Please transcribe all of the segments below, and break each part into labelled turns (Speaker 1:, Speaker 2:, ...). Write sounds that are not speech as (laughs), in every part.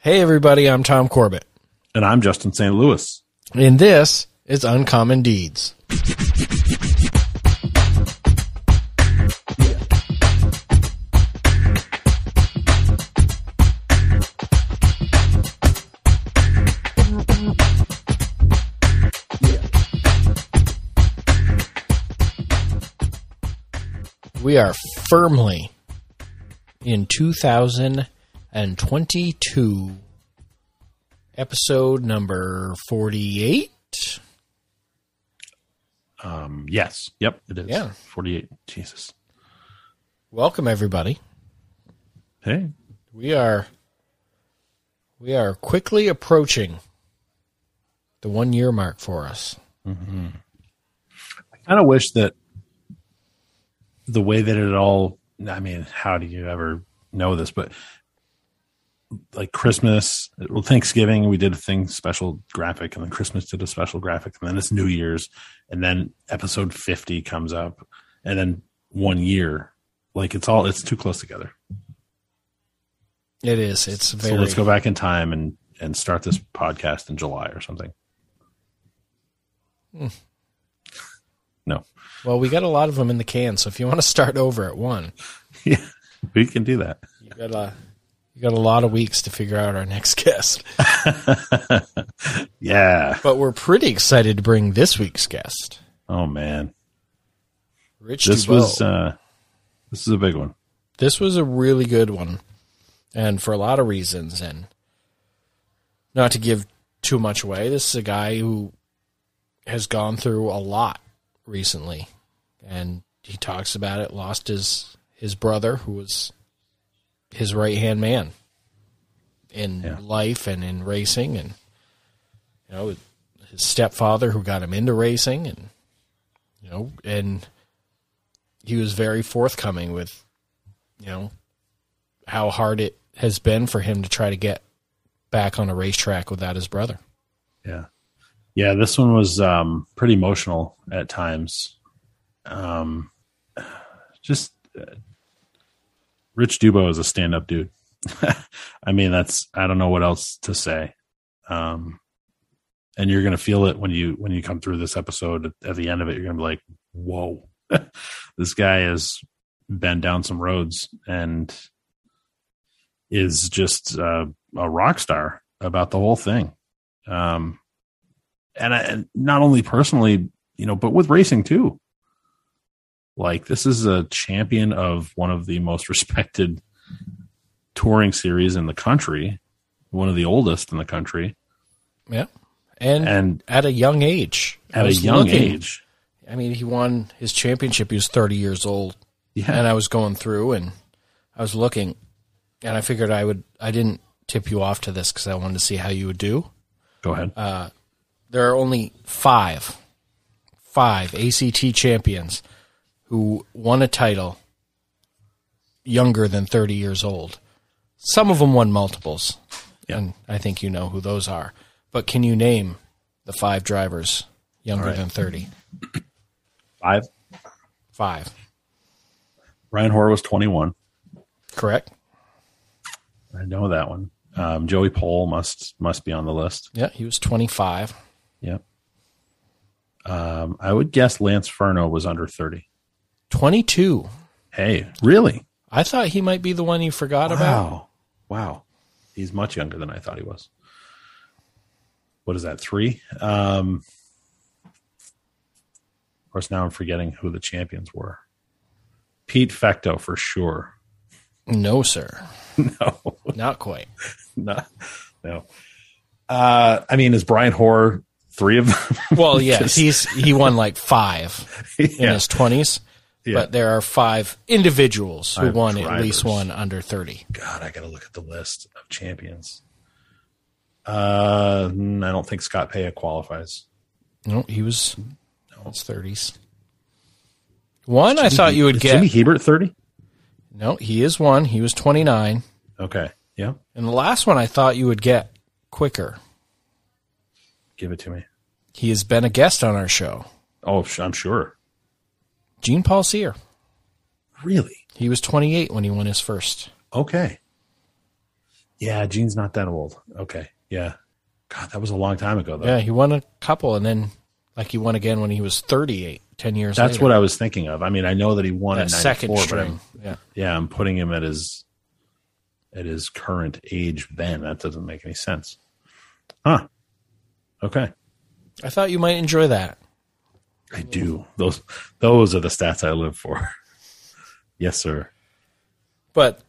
Speaker 1: Hey, everybody, I'm Tom Corbett.
Speaker 2: And I'm Justin St. Louis.
Speaker 1: And this is Uncommon Deeds. We are firmly in 2022, episode number 48.
Speaker 2: Um, yes. Yep, it is.
Speaker 1: Yeah.
Speaker 2: 48. Jesus.
Speaker 1: Welcome, everybody.
Speaker 2: Hey.
Speaker 1: We are we are quickly approaching the one year mark for us.
Speaker 2: I kind of wish that the way that it all, I mean, how do you ever know this? But like Christmas, well, Thanksgiving, we did a thing special graphic, and then Christmas did a special graphic, and then it's New Year's, and then episode 50 comes up, and then one year. Like it's all, it's too close together.
Speaker 1: It is. It's very.
Speaker 2: So let's go back in time and, and start this podcast in July or something. Hmm. No.
Speaker 1: Well, we got a lot of them in the can, so if you want to start over at one, (laughs)
Speaker 2: Yeah, we can do that.
Speaker 1: you got you got a lot of weeks to figure out our next (laughs) guest. (laughs)
Speaker 2: Yeah.
Speaker 1: But we're pretty excited to bring this week's guest,
Speaker 2: Oh man,
Speaker 1: Rich.
Speaker 2: this
Speaker 1: Dubeau.
Speaker 2: was uh, this is a big one.
Speaker 1: this was a really good one and for a lot of reasons and not to give too much away this is a guy who has gone through a lot recently and he talks about it lost his his brother who was his right hand man in
Speaker 2: Yeah.
Speaker 1: life and in racing and you know his stepfather who got him into racing and you know and he was very forthcoming with you know how hard it has been for him to try to get back on a racetrack without his brother.
Speaker 2: Yeah, yeah. This one was um, pretty emotional at times. Um, just uh, Rich Dubeau is a stand-up dude. (laughs) I mean, that's I don't know what else to say. Um, and you're gonna feel it when you when you come through this episode. At, at the end of it, you're gonna be like, "Whoa, (laughs) this guy has been down some roads and is just uh, a rock star about the whole thing." Um, and, I, and not only personally, you know, but with racing too. Like this is a champion of one of the most respected touring series in the country, one of the oldest in the country,
Speaker 1: Yeah. And,
Speaker 2: and
Speaker 1: at a young age.
Speaker 2: At a young
Speaker 1: looking-
Speaker 2: age.
Speaker 1: I mean, he won his championship. He was 30 years old.
Speaker 2: Yeah,
Speaker 1: And I was going through and I was looking and I figured I would, I didn't tip you off to this because I wanted to see how you would do.
Speaker 2: go ahead.
Speaker 1: Uh, there are only five, five ACT champions who won a title younger than 30 years old. Some of them won multiples, and I think you know who those are. But can you name the five drivers younger
Speaker 2: right.
Speaker 1: than 30?
Speaker 2: Five.
Speaker 1: Five,
Speaker 2: Ryan Hoar was 21.
Speaker 1: correct?
Speaker 2: I know that one. Um, Joey Pole must must be on the list.
Speaker 1: Yeah, he was 25.
Speaker 2: Yep. Um, I would guess Lance Furno was under 30.
Speaker 1: 22.
Speaker 2: Hey, really?
Speaker 1: I thought he might be the one you forgot about.
Speaker 2: Wow. Wow. He's much younger than I thought he was. What is that? Three? Um, of course, now I'm forgetting who the champions were. Pete Fecteau for sure.
Speaker 1: No, sir. (laughs)
Speaker 2: No,
Speaker 1: Not quite. (laughs)
Speaker 2: no, no. Uh, I mean, is Brian Hoar three of them?
Speaker 1: Well, yes, (laughs) he's he won like five in
Speaker 2: yeah.
Speaker 1: his 20s.
Speaker 2: Yeah.
Speaker 1: But there are five individuals who
Speaker 2: Five
Speaker 1: won at least one under 30.
Speaker 2: God, I got to look at the list of champions. Uh, mm, I don't think Scott Payea qualifies.
Speaker 1: No, he was no, it's 30s. One I thought you would
Speaker 2: Is
Speaker 1: get.
Speaker 2: Jimmy Hebert 30?
Speaker 1: No, he is one. He was 29.
Speaker 2: Okay. Yeah.
Speaker 1: And the last one I thought you would get quicker.
Speaker 2: Give it to me.
Speaker 1: He has been a guest on our show.
Speaker 2: Oh, I'm sure.
Speaker 1: Jean-Paul Cyr.
Speaker 2: Really?
Speaker 1: He was 28 when he won his first.
Speaker 2: Okay. Yeah, Jean's not that old. Okay. Yeah. God, that was a long time ago, though.
Speaker 1: Yeah, he won a couple, and then like he won again when he was 38, 10 years.
Speaker 2: That's
Speaker 1: later.
Speaker 2: what I was thinking of. I mean, I know that he won in
Speaker 1: second
Speaker 2: 94, but I'm,
Speaker 1: string. Yeah,
Speaker 2: yeah, I'm putting him at his at his current age then. That doesn't make any sense. Huh. Okay.
Speaker 1: I thought you might enjoy that.
Speaker 2: I do. Those those are the stats I live for. (laughs) yes, sir.
Speaker 1: But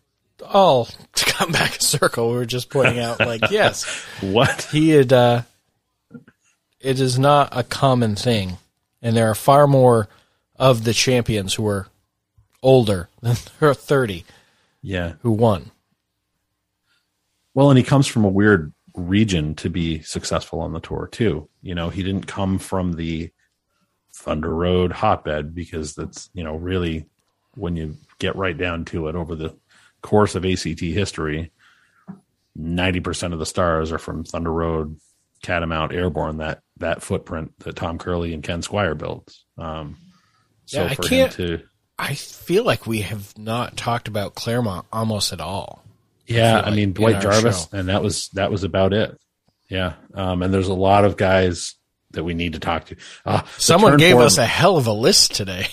Speaker 1: all to come back a circle, we were just pointing out, like, (laughs) yes,
Speaker 2: What?
Speaker 1: he had. Uh, it is not a common thing, and there are far more of the champions who are older (laughs) than thirty
Speaker 2: Yeah.
Speaker 1: who won.
Speaker 2: Well, and he comes from a weird region to be successful on the tour too. You know, he didn't come from the Thunder Road hotbed because that's, you know, really when you get right down to it over the course of ACT history, 90% of the stars are from Thunder Road, Catamount, Airborne, that that footprint that Tom Curley and Ken Squire built. Um so
Speaker 1: Yeah, I
Speaker 2: for him
Speaker 1: can't-
Speaker 2: to
Speaker 1: I feel like we have not talked about Claremont almost at all.
Speaker 2: Yeah, I
Speaker 1: like
Speaker 2: mean
Speaker 1: in
Speaker 2: Dwight Jarvis,
Speaker 1: show.
Speaker 2: and that was that was about it. Yeah, um, and there's a lot of guys that we need to talk to. Uh,
Speaker 1: Someone gave
Speaker 2: Four-
Speaker 1: us a hell of a list today.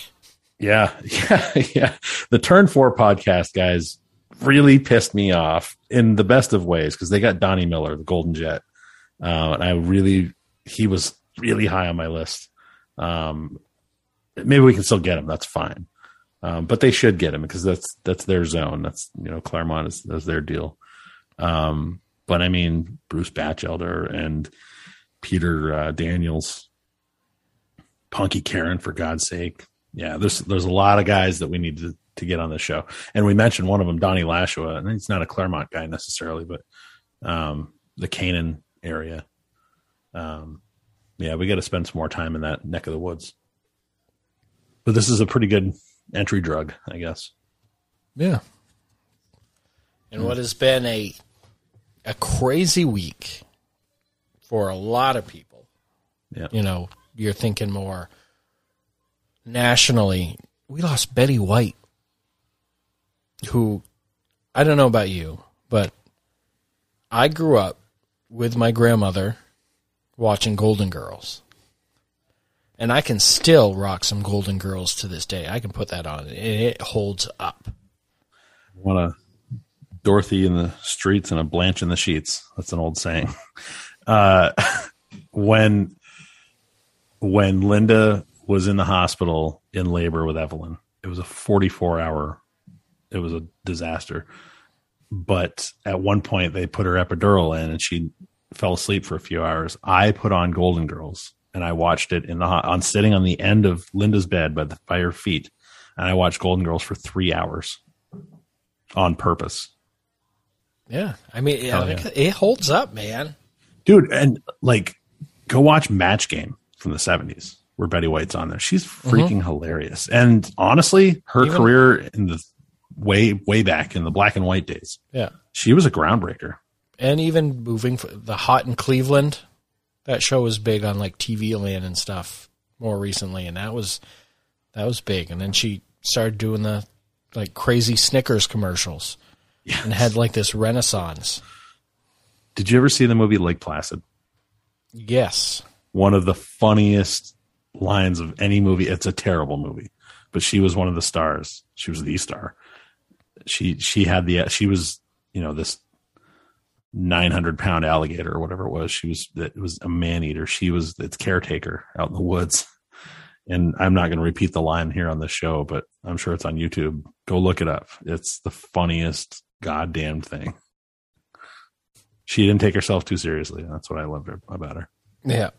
Speaker 2: yeah, (laughs) yeah, yeah. The Turn Four podcast guys really pissed me off in the best of ways because they got Donnie Miller, the Golden Jet, uh, and I really he was really high on my list. Um, maybe we can still get him. That's fine. Um, but they should get him because that's that's their zone. That's you know Claremont is, is their deal. Um, but I mean Bruce Batchelder and Peter uh, Daniels, Punky Karen for God's sake. Yeah, there's there's a lot of guys that we need to to get on the show, and we mentioned one of them, Donnie Lashua, and he's not a Claremont guy necessarily, but um, the Canaan area. Um, yeah, we got to spend some more time in that neck of the woods. But this is a pretty good entry drug, I guess.
Speaker 1: Yeah. And what has been a a crazy week for a lot of people.
Speaker 2: Yeah.
Speaker 1: You know, you're thinking more nationally. We lost Betty White, who I don't know about you, but I grew up with my grandmother watching Golden Girls. And I can still rock some Golden Girls to this day. I can put that on. and It holds up.
Speaker 2: Want a Dorothy in the streets and a Blanche in the sheets. That's an old saying. Uh, when when Linda was in the hospital in labor with Evelyn, it was a 44 hour. It was a disaster. But at one point, they put her epidural in, and she fell asleep for a few hours. I put on Golden Girls, and I watched it in the on sitting on the end of Linda's bed by the by her feet, and I watched Golden Girls for three hours on purpose.
Speaker 1: Yeah. I mean, it,
Speaker 2: yeah.
Speaker 1: it holds up, man.
Speaker 2: Dude and like go watch match game from the 70s where betty white's on there she's mm-hmm. freaking hilarious and honestly her
Speaker 1: Even-
Speaker 2: career in the way way back in the black and white days
Speaker 1: Yeah.
Speaker 2: she was a groundbreaker
Speaker 1: And even moving for the Hot in Cleveland, that show was big on like TV land and stuff more recently, and that was that was big. And then she started doing the like crazy Snickers commercials
Speaker 2: yeah.
Speaker 1: and had like this renaissance.
Speaker 2: Did you ever see the movie lake placid?
Speaker 1: Yes.
Speaker 2: one of the funniest lines of any movie. It's a terrible movie but she was one of the stars. She was the star. She she had the she was you know this 900 pound alligator or whatever it was. She was that was a man eater. She was its caretaker out in the woods. And i'm not going to repeat the line here on the show but i'm sure it's on youtube. Go look it up. It's the funniest goddamn thing she didn't take herself too seriously that's what i loved her, about her
Speaker 1: Yeah.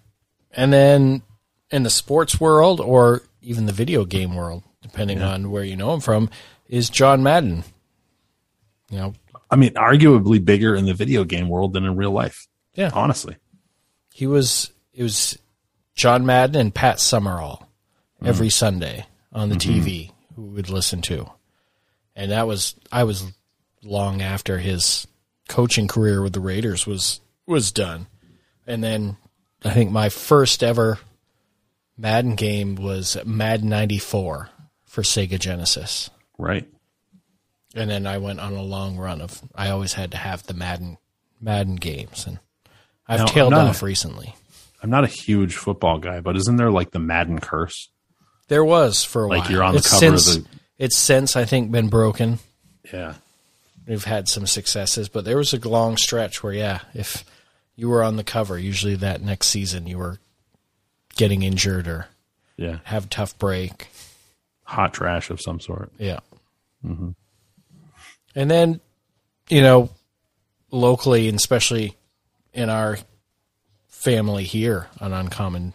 Speaker 1: And then in the sports world or even the video game world, depending on where you know him from, is John Madden. You know,
Speaker 2: I mean, arguably bigger in the video game world than in real life.
Speaker 1: yeah.
Speaker 2: Honestly,
Speaker 1: He was it was John Madden and Pat Summerall mm. every Sunday on the mm-hmm. TV who would listen to. And that was I was long after his coaching career with the Raiders was was done. And then I think my first ever Madden game was Madden 94 for Sega Genesis.
Speaker 2: right?
Speaker 1: And then I went on a long run of I always had to have the Madden Madden games, and I've
Speaker 2: Now,
Speaker 1: tailed off recently.
Speaker 2: I'm not a huge football guy, but isn't there like the Madden curse?
Speaker 1: There was for a
Speaker 2: Like
Speaker 1: while.
Speaker 2: you're on the
Speaker 1: it's
Speaker 2: cover of
Speaker 1: since,
Speaker 2: the-
Speaker 1: It's since I think been broken.
Speaker 2: Yeah.
Speaker 1: We've had some successes, but there was a long stretch where, yeah, if you were on the cover, usually that next season you were getting injured or
Speaker 2: Yeah.
Speaker 1: have a tough break.
Speaker 2: Hot trash of some sort.
Speaker 1: Yeah. Mm-hmm. And then, you know, locally and especially in our family here on Uncommon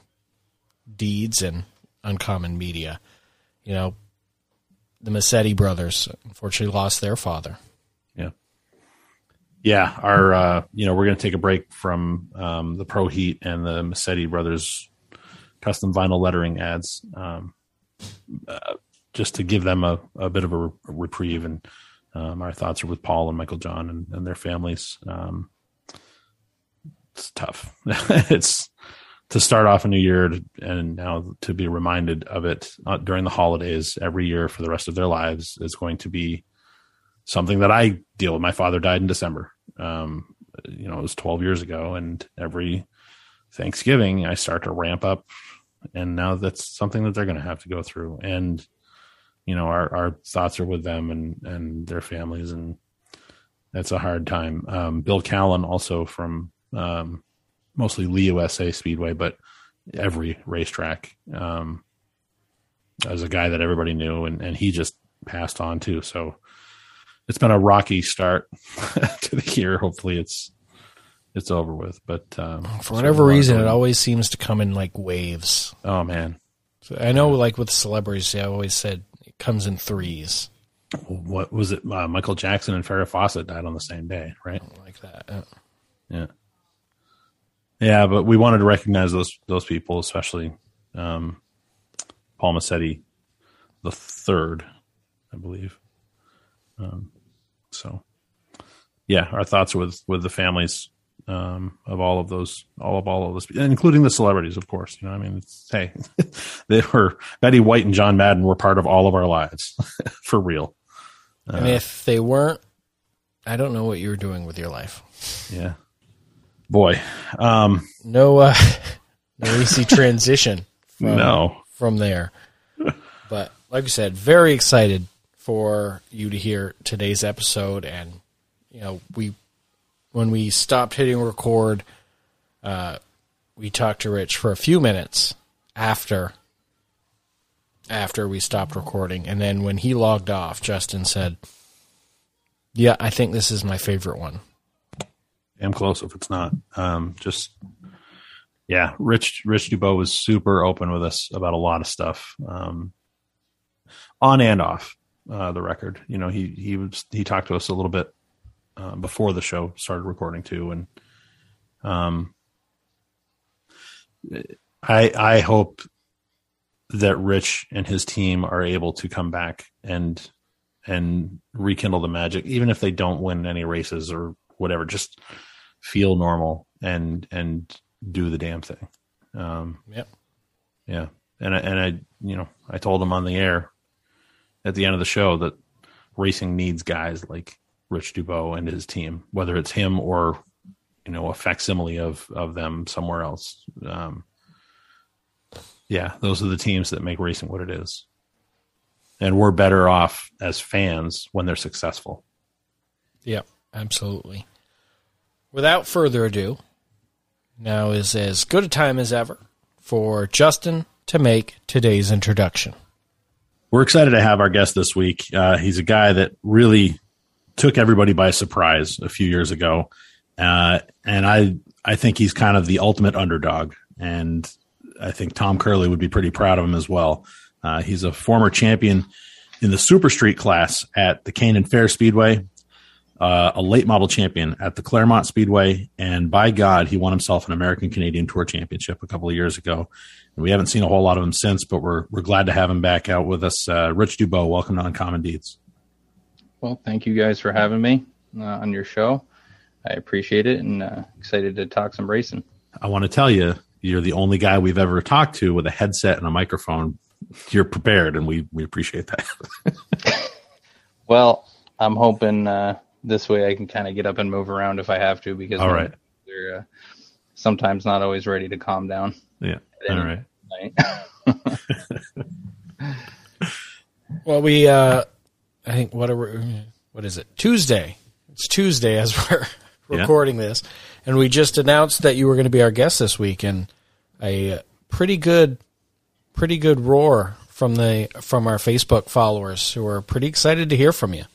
Speaker 1: Deeds and Uncommon Media, you know, the Massetti brothers unfortunately lost their father.
Speaker 2: Yeah. Our, uh, you know, we're going to take a break from um, the Pro Heat and the Massetti Brothers custom vinyl lettering ads um, uh, just to give them a, a bit of a, re- reprieve. And um, our thoughts are with Paul and Michael John and, and their families. Um, it's tough. (laughs) it's to start off a new year and now to be reminded of it uh, during the holidays every year for the rest of their lives is going to be something that I deal with. My father died in December. Um, you know, it was 12 years ago, and every Thanksgiving I start to ramp up, and now that's something that they're going to have to go through. And you know, our our thoughts are with them and and their families, and that's a hard time. Um, Bill Callen, also from um, mostly Lee USA Speedway, but every racetrack, um, as a guy that everybody knew, and and he just passed on too. So it's been a rocky start (laughs) to the year. Hopefully, it's it's over with. But um,
Speaker 1: For whatever reason, it always seems to come in like waves.
Speaker 2: oh man,
Speaker 1: So I know, like with celebrities, I always said it comes in threes,
Speaker 2: what was it? Uh, Michael Jackson and Farrah Fawcett died on the same day, right?
Speaker 1: like that.
Speaker 2: Yeah, yeah. But we wanted to recognize those those people, especially um, Paul Massetti, the third, I believe. Um, so, yeah, our thoughts with with the families um, of all of those, all of all of those, including the celebrities, of course. You know, I mean, it's, hey, (laughs) they were Betty White and John Madden were part of all of our lives, (laughs) for real.
Speaker 1: and if they weren't, I don't know what you were doing with your life.
Speaker 2: Yeah, boy, um,
Speaker 1: No, uh, (laughs) no easy transition from,
Speaker 2: no,
Speaker 1: from there. But like I said, very excited for you to hear today's episode. And, you know, we, when we stopped hitting record, uh, we talked to Rich for a few minutes after, after we stopped recording. And then when he logged off, Justin said, yeah, I think this is my favorite one.
Speaker 2: am close if it's not. Um, just yeah, Rich Rich Dubeau was super open with us about a lot of stuff, um, on and off uh, the record. You know, he he was he talked to us a little bit uh, before the show started recording too, and um, I I hope that Rich and his team are able to come back and and rekindle the magic, even if they don't win any races or whatever. Just feel normal and and do the damn thing. Um,
Speaker 1: Yep.
Speaker 2: yeah, and I, and I you know I told him on the air at the end of the show that racing needs guys like Rich Dubeau and his team, whether it's him or you know a facsimile of of them somewhere else. Um, yeah, those are the teams that make racing what it is, and we're better off as fans when they're successful.
Speaker 1: Yep, absolutely. Without further ado, now is as good a time as ever for Justin to make today's introduction.
Speaker 2: We're excited to have our guest this week. Uh, he's a guy that really took everybody by surprise a few years ago, uh, and I I think he's kind of the ultimate underdog, and I think Tom Curley would be pretty proud of him as well. Uh, he's a former champion in the Super Street class at the Canaan Fair Speedway, uh, a late model champion at the Claremont Speedway, and by God, he won himself an American Canadian Tour Championship a couple of years ago. And we haven't seen a whole lot of him since, but we're we're glad to have him back out with us. Uh, Rich Dubeau, welcome to Uncommon Deeds.
Speaker 3: Well, thank you guys for having me uh, on your show. I appreciate it and uh, excited to talk some racing.
Speaker 2: I want to tell you, you're the only guy we've ever talked to with a headset and a microphone. You're prepared, and we we appreciate that. (laughs)
Speaker 3: Well, I'm hoping uh, this way I can kind of get up and move around if I have to because
Speaker 2: All right.
Speaker 3: they're uh, sometimes not always ready to calm down.
Speaker 2: Yeah.
Speaker 3: at
Speaker 2: All
Speaker 3: any
Speaker 2: right.
Speaker 3: night. (laughs)
Speaker 1: Well, we, uh, I think, what are we, what is it? Tuesday. It's Tuesday as (laughs) we're
Speaker 2: Yeah.
Speaker 1: recording this. And we just announced that you were going to be our guest this week and a pretty good, pretty good roar from the, from our Facebook followers who are pretty excited to hear from you.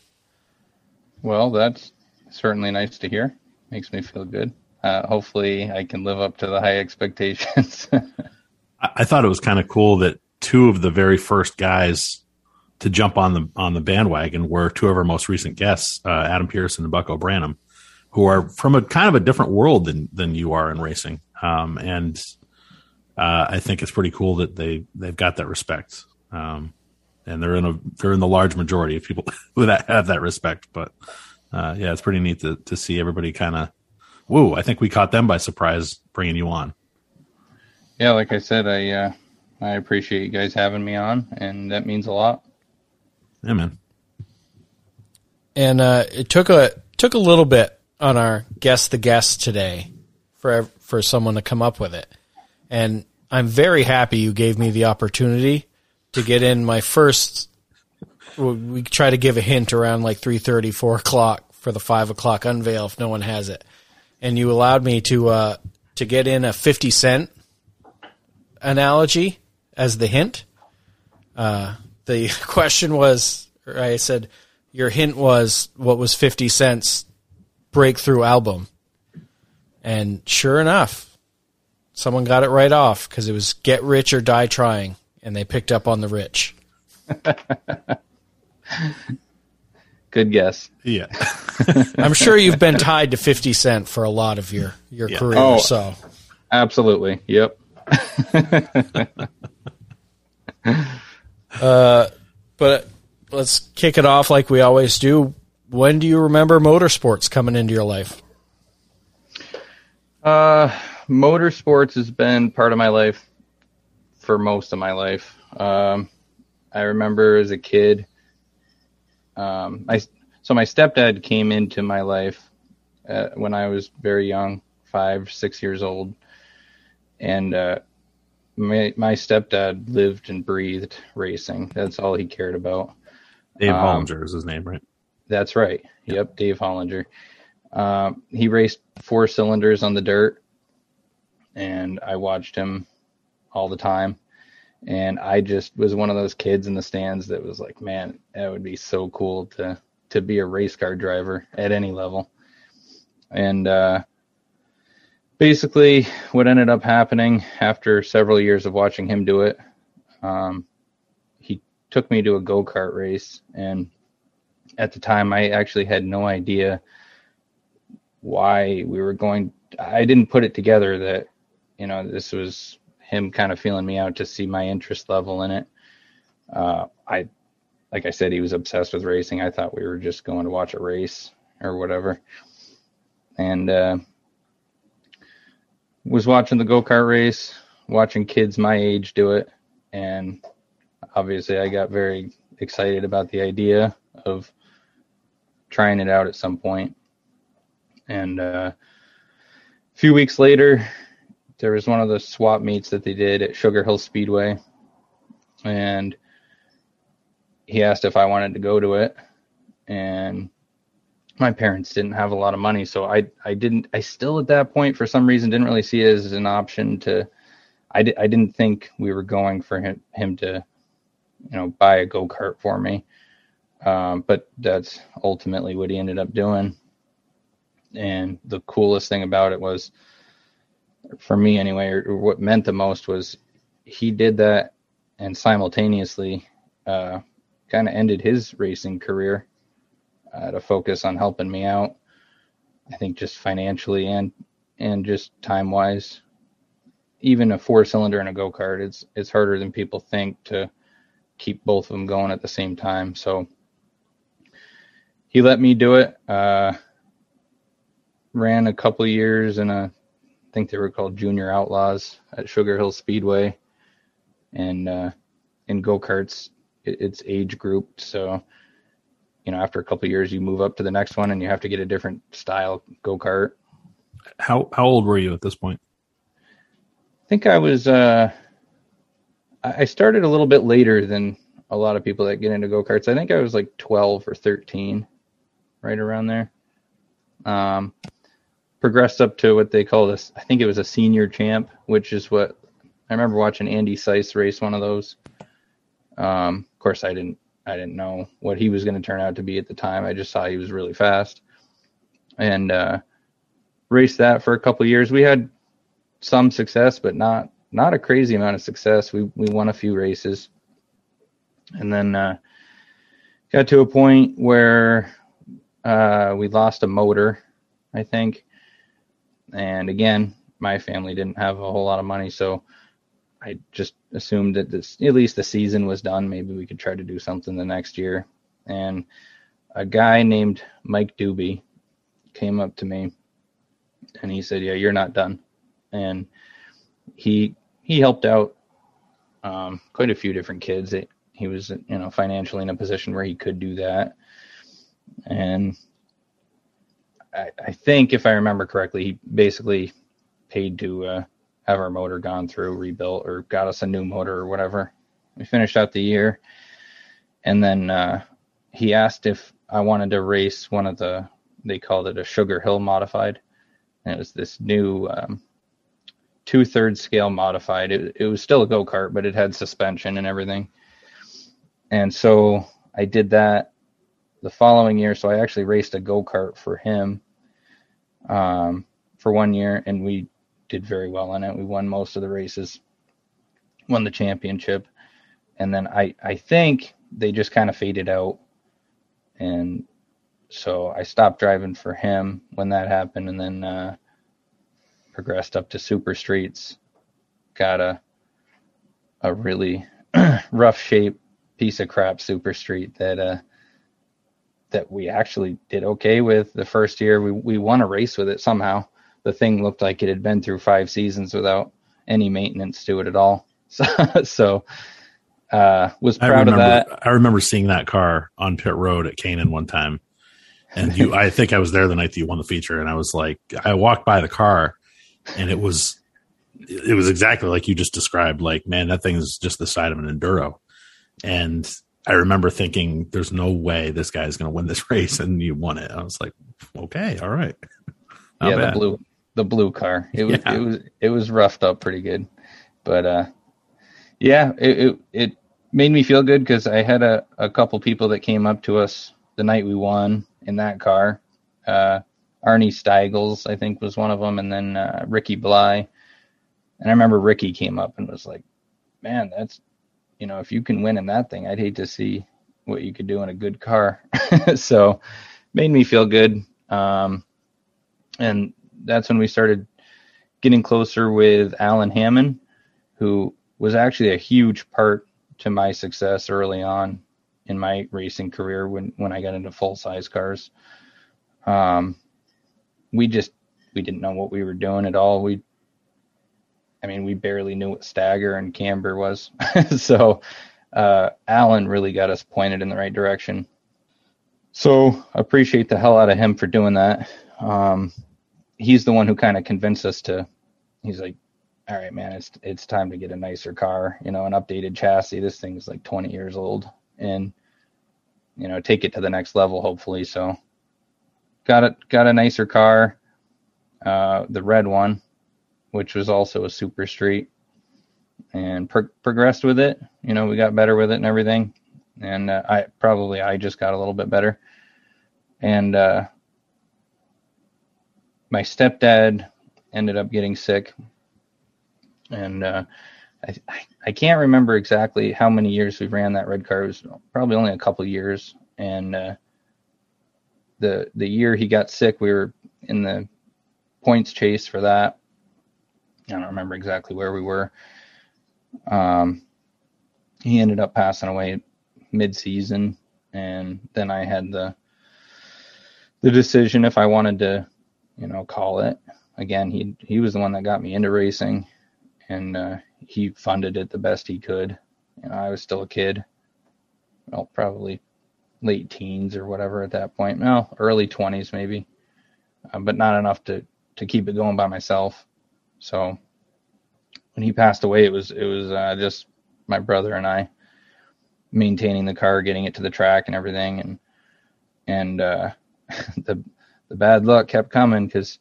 Speaker 3: Well, that's certainly nice to hear. Makes me feel good. Uh, hopefully, I can live up to the high (laughs) expectations.
Speaker 2: I, I thought it was kind of cool that two of the very first guys to jump on the on the bandwagon were two of our most recent guests, uh, Adam Pearson and Buck O'Branham, who are from a kind of a different world than than you are in racing. Um, and uh, I think it's pretty cool that they they've got that respect. Um, and they're in a they're in the large majority of people (laughs) who that have that respect. But uh, yeah, it's pretty neat to to see everybody kind of. Whoa! I think we caught them by surprise bringing you on.
Speaker 3: yeah, like I said, I uh, I appreciate you guys having me on, and that means a lot.
Speaker 2: Yeah, man.
Speaker 1: and uh, it took a took a little bit on our guess the guest today for for someone to come up with it, and I'm very happy you gave me the opportunity to get in my first. We try to give a hint around like 3.30, 4 o'clock for the five o'clock unveil if no one has it, and you allowed me to uh, to get in a fifty cent analogy as the hint. Uh, the (laughs) question was, or I said, your hint was what was 50 cents breakthrough album. And sure enough, someone got it right off because it was Get Rich or Die Trying. And they picked up on the rich. (laughs)
Speaker 3: Good guess.
Speaker 2: Yeah. (laughs)
Speaker 1: I'm sure you've been tied to 50 Cent for a lot of your, your
Speaker 2: Yeah.
Speaker 1: career.
Speaker 3: Oh.
Speaker 1: So
Speaker 3: Absolutely. Yep. (laughs)
Speaker 1: But let's kick it off like we always do. When do you remember motorsports coming into your life?
Speaker 3: Uh, motorsports has been part of my life for most of my life. Um, I remember as a kid, um, I so my stepdad came into my life uh, when I was very young, five, six years old, and uh, my my stepdad lived and breathed racing. That's all he cared about.
Speaker 2: Dave
Speaker 3: Um,
Speaker 2: Hollinger is his name, right?
Speaker 3: That's right. Yep, Dave Hollinger. Um, he raced four cylinders on the dirt, and I watched him all the time. And I just was one of those kids in the stands that was like, man, that would be so cool to to be a race car driver at any level. And uh, basically, what ended up happening after several years of watching him do it, um, he took me to a go kart race, and at the time I actually had no idea why we were going I didn't put it together that you know this was him kind of feeling me out to see my interest level in it. Uh I like I said he was obsessed with racing. I thought we were just going to watch a race or whatever. And uh was watching the go-kart race, watching kids my age do it and obviously I got very excited about the idea of trying it out at some point. And uh, a few weeks later, there was one of the swap meets that they did at Sugar Hill Speedway, and he asked if I wanted to go to it, and my parents didn't have a lot of money, so I I didn't I still at that point for some reason didn't really see it as an option to. I, di- I didn't think we were going for him him to, you know, buy a go kart for me. Um, but that's ultimately what he ended up doing. And the coolest thing about it was, for me anyway, or, or what meant the most was he did that and simultaneously uh, kind of ended his racing career uh, to focus on helping me out. I think just financially and and just time wise. Even a four cylinder and a go kart, it's it's harder than people think to keep both of them going at the same time. So he let me do it. Uh, ran a couple years in a, think they were called Junior Outlaws at Sugar Hill Speedway, and uh, in go karts, it, it's age grouped. So you know, after a couple years, you move up to the next one and you have to get a different style go kart.
Speaker 2: How how old were you at this point?
Speaker 3: I think I was. Uh, I started a little bit later than a lot of people that get into go karts. I think I was like 12 or 13, right around there. Um, progressed up to what they call this. I think it was a senior champ, which is what I remember watching Andy Seuss race one of those. Um, of course, I didn't I didn't know what he was going to turn out to be at the time. I just saw he was really fast, and uh, raced that for a couple years. We had some success, but not not a crazy amount of success. We we won a few races, and then uh, got to a point where uh, we lost a motor, I think. And again, my family didn't have a whole lot of money, so I just assumed that this at least the season was done. Maybe we could try to do something the next year. And a guy named Mike Doobie came up to me and he said, "Yeah, you're not done." And he he helped out um, quite a few different kids. It, he was you know financially in a position where he could do that, and I, I think if I remember correctly, he basically paid to uh, have our motor gone through, rebuilt, or got us a new motor or whatever. We finished out the year, and then uh, he asked if I wanted to race one of the they called it a Sugar Hill modified, and it was this new um, two thirds scale modified. It, it was still a go kart, but it had suspension and everything. And so I did that the following year. So I actually raced a go kart for him um, for one year, and we did very well in it. We won most of the races, won the championship, and then I I think they just kind of faded out, and so I stopped driving for him when that happened, and then. Uh, progressed up to super streets, got a a really (clears throat) rough shape piece of crap super street that uh that we actually did okay with the first year. We we won a race with it somehow. The thing looked like it had been through five seasons without any maintenance to it at all. (laughs) So, so uh, was proud
Speaker 2: remember,
Speaker 3: of that.
Speaker 2: I remember seeing that car on pit road at Canaan one time. And you, I think I was there the night that you won the feature, and I was like, I walked by the car, and it was it was exactly like you just described like man that thing is just the side of an enduro and i remember thinking there's no way this guy is going to win this (laughs) race and you won it i was like okay all right
Speaker 3: Not yeah bad. the blue the blue car it was yeah. it was it was roughed up pretty good but uh yeah it it, it made me feel good because i had a, a couple people that came up to us the night we won in that car uh Arnie Steigels, I think, was one of them, and then uh, Ricky Bly. And I remember Ricky came up and was like, "Man, that's you know, if you can win in that thing, I'd hate to see what you could do in a good car." (laughs) so, made me feel good. Um, and that's when we started getting closer with Alan Hammond, who was actually a huge part to my success early on in my racing career when when I got into full size cars. Um, we just we didn't know what we were doing at all. We I mean, we barely knew what stagger and camber was. (laughs) so uh, Alan really got us pointed in the right direction. So appreciate the hell out of him for doing that. Um, he's the one who kind of convinced us to. He's like, "All right, man, it's it's time to get a nicer car. You know, an updated chassis. This thing's like 20 years old, and you know, take it to the next level, hopefully." So got a got a nicer car, uh, the red one, which was also a super street, and pro- progressed with it. You know, we got better with it and everything, and uh, I probably I just got a little bit better, and uh, my stepdad ended up getting sick, and uh, I I can't remember exactly how many years we ran that red car. It was probably only a couple years, and uh, the the year he got sick, we were in the points chase for that. I don't remember exactly where we were. Um, he ended up passing away mid-season, and then I had the the decision if I wanted to, you know, call it. Again, he he was the one that got me into racing, and uh, he funded it the best he could. You know, I was still a kid, well, probably late teens or whatever at that point. No, early 20s maybe, uh, but not enough to to keep it going by myself. So when he passed away, it was it was uh, just my brother and I maintaining the car, getting it to the track and everything, and and uh, (laughs) the the bad luck kept coming because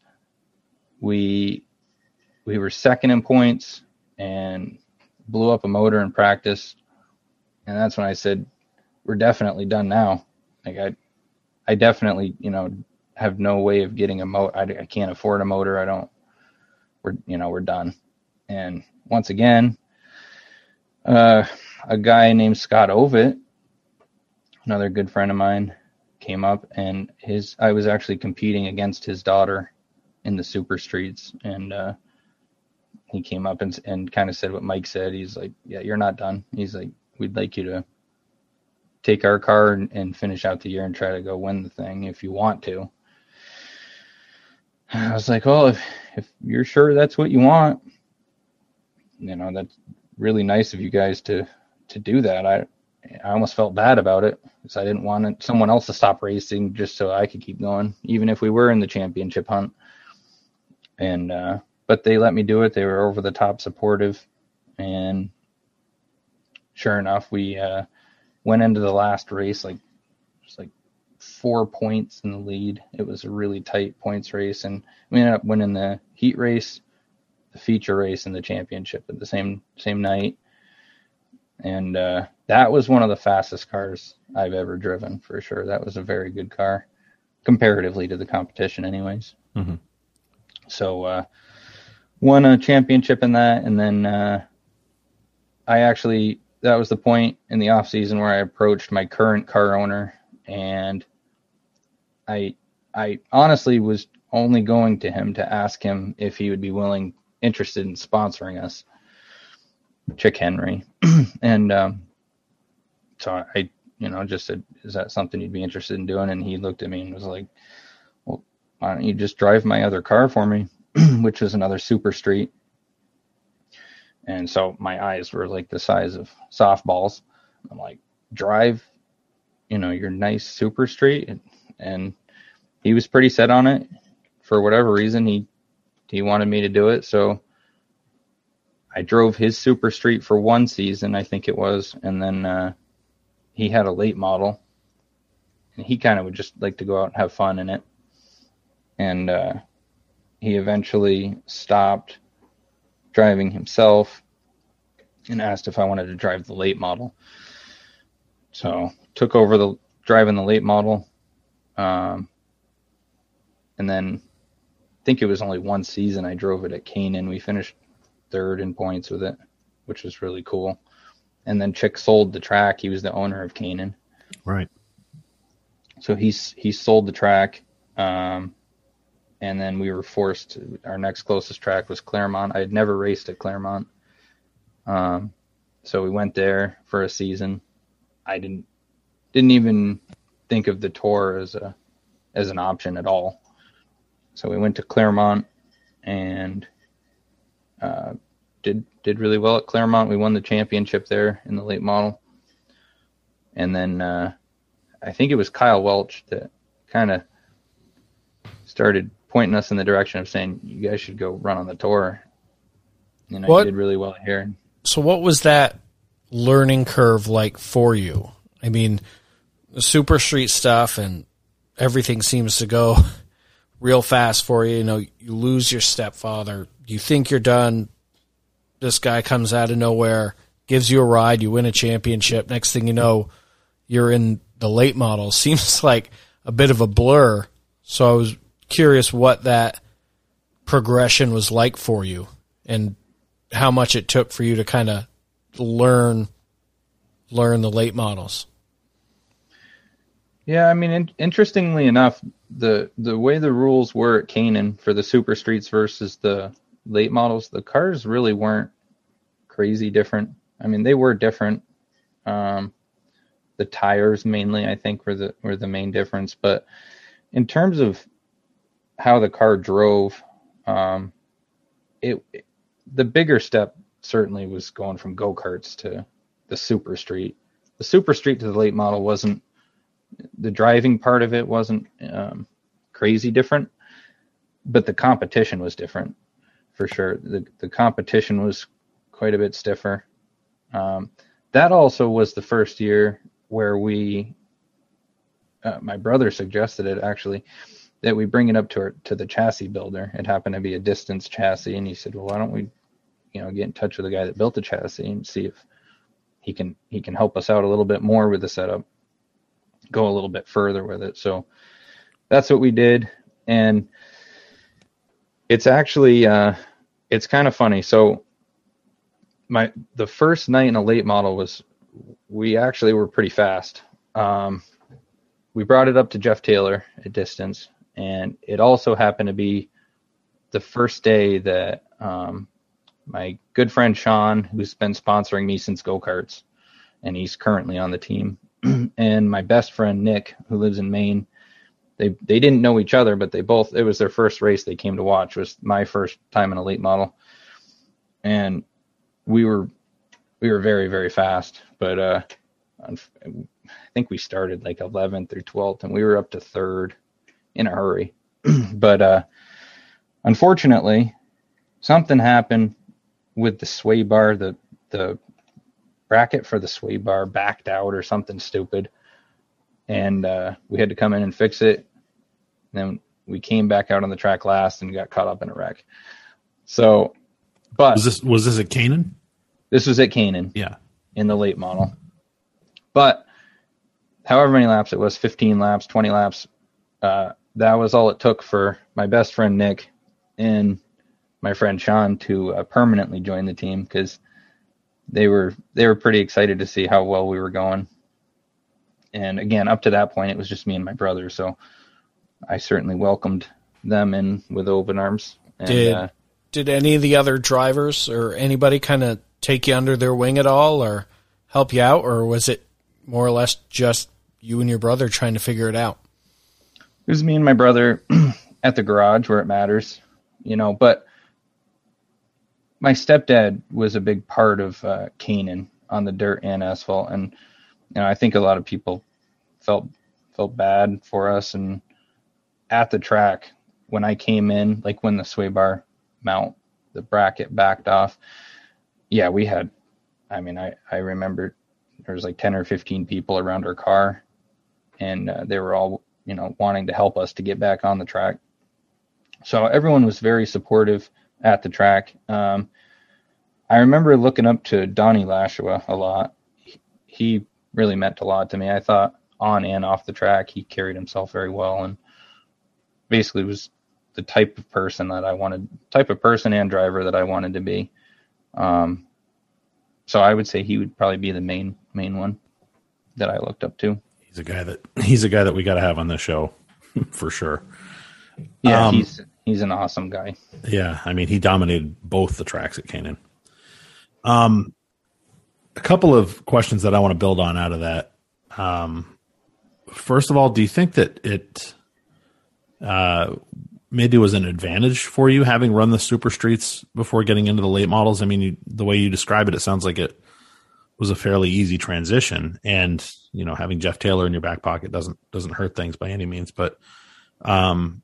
Speaker 3: we we were second in points and blew up a motor in practice, and that's when I said we're definitely done now. Like I I definitely you know have no way of getting a motor. I, I can't afford a motor. I don't. We're you know we're done. And once again, uh, a guy named Scott Ovitt, another good friend of mine, came up and his I was actually competing against his daughter in the super streets and uh, he came up and and kind of said what Mike said. He's like, "Yeah, you're not done." He's like, "We'd like you to take our car and, and finish out the year and try to go win the thing if you want to." I was like, well, if, if you're sure that's what you want, you know, that's really nice of you guys to, to do that. I, I almost felt bad about it because I didn't want someone else to stop racing just so I could keep going, even if we were in the championship hunt. And, uh, but they let me do it. They were over the top supportive. And sure enough, we, uh, went into the last race like, like four points in the lead. It was a really tight points race, and we ended up winning the heat race, the feature race, and the championship at the same same night. And uh, that was one of the fastest cars I've ever driven for sure. That was a very good car, comparatively to the competition, anyways.
Speaker 2: Mm-hmm.
Speaker 3: So uh, won a championship in that, and then uh, I actually that was the point in the off season where I approached my current car owner and I I honestly was only going to him to ask him if he would be willing interested in sponsoring us. Chick Henry. (clears throat) And um, so I you know just said is that something you'd be interested in doing? And he looked at me and was like well why don't you just drive my other car for me? (clears throat) Which was another super street. And so my eyes were like the size of softballs. I'm like drive you know your nice super street. and, and he was pretty set on it. For whatever reason he he wanted me to do it. So i drove his super street for one season i think it was and then uh, he had a late model. And he kind of would just like to go out and have fun in it. And uh, he eventually stopped driving himself and asked if i wanted to drive the late model. So took over the driving the late model, um, and then I think it was only one season I drove it at Canaan. We finished third in points with it, which was really cool. And then Chick sold the track. He was the owner of Canaan.
Speaker 2: Right.
Speaker 3: So he's he sold the track, um, and then we were forced. To, our next closest track was Claremont. I had never raced at Claremont, um, so we went there for a season. I didn't didn't even think of the tour as a as an option at all. So we went to Claremont and uh, did did really well at Claremont. We won the championship there in the late model, and then uh, I think it was Kyle Welch that kind of started pointing us in the direction of saying you guys should go run on the tour. And
Speaker 1: What-
Speaker 3: you did really well here.
Speaker 1: So, what was that learning curve like for you? I mean, super street stuff and everything seems to go (laughs) real fast for you. You know, you lose your stepfather. You think you're done. This guy comes out of nowhere, gives you a ride. You win a championship. Next thing you know, you're in the late model. (laughs) Seems like a bit of a blur. So, I was curious what that progression was like for you and how much it took for you to kind of learn learn the late models.
Speaker 3: Yeah, I mean, in, interestingly enough, the the way the rules were at Canaan for the super streets versus the late models, the cars really weren't crazy different. I mean, they were different. Um, the tires mainly, I think, were the were the main difference. But in terms of how the car drove, um, it the bigger step certainly was going from go karts to the super street. The super street to the late model wasn't the driving part of it wasn't um, crazy different, but the competition was different for sure. The the competition was quite a bit stiffer. Um, that also was the first year where we, uh, my brother suggested it actually, that we bring it up to our, to the chassis builder. It happened to be a distance chassis, and he said, "Well, why don't we, you know, get in touch with the guy that built the chassis and see if he can he can help us out a little bit more with the setup, go a little bit further with it." So that's what we did, and it's actually uh, it's kind of funny. So my the first night in a late model was we actually were pretty fast. Um, we brought it up to Jeff Taylor at distance, and it also happened to be the first day that um, my good friend Sean, who's been sponsoring me since go karts, and he's currently on the team, (clears throat) and my best friend Nick, who lives in Maine. They they didn't know each other, but they both it was their first race they came to watch. Was my first time in a late model, and we were we were very very fast, but uh, I think we started like 11th or 12th, and we were up to third in a hurry. (clears throat) but uh, unfortunately, something happened with the sway bar. The the bracket for the sway bar backed out or something stupid, and uh, we had to come in and fix it. And then we came back out on the track last and got caught up in a wreck. So, but
Speaker 2: was this was this at Canaan?
Speaker 3: This was at Canaan.
Speaker 2: Yeah.
Speaker 3: In the late model. But however many laps it was 15 laps, 20 laps uh, that was all it took for my best friend Nick and my friend Sean to uh, permanently join the team because they were they were pretty excited to see how well we were going. And again, up to that point, it was just me and my brother, so I certainly welcomed them in with open arms. And,
Speaker 1: did uh, did any of the other drivers or anybody kind of take you under their wing at all or help you out, or was it more or less just you and your brother trying to figure it out?
Speaker 3: It was me and my brother (clears throat) at the garage where it matters, you know, but my stepdad was a big part of uh, Canaan on the dirt and asphalt. And, you know, I think a lot of people felt, felt bad for us. And at the track, when I came in, like when the sway bar mount, the bracket backed off, yeah, we had, I mean, I, I remember there was like 10 or 15 people around our car and uh, they were all, you know, wanting to help us to get back on the track. So everyone was very supportive at the track. Um, I remember looking up to Donnie Lashua a lot. He really meant a lot to me. I thought on and off the track, he carried himself very well and basically was the type of person that I wanted, type of person and driver that I wanted to be. Um, so I would say he would probably be the main main one that I looked up to.
Speaker 2: He's a guy that he's a guy that we got to have on the show (laughs) for sure.
Speaker 3: Yeah, um, he's he's an awesome guy.
Speaker 2: Yeah, I mean he dominated both the tracks at Canaan. Um, a couple of questions that I want to build on out of that. Um, first of all, do you think that it uh, maybe was an advantage for you having run the super streets before getting into the late models. I mean, you, the way you describe it, it sounds like it was a fairly easy transition, and you know, having Jeff Taylor in your back pocket doesn't doesn't hurt things by any means. But um,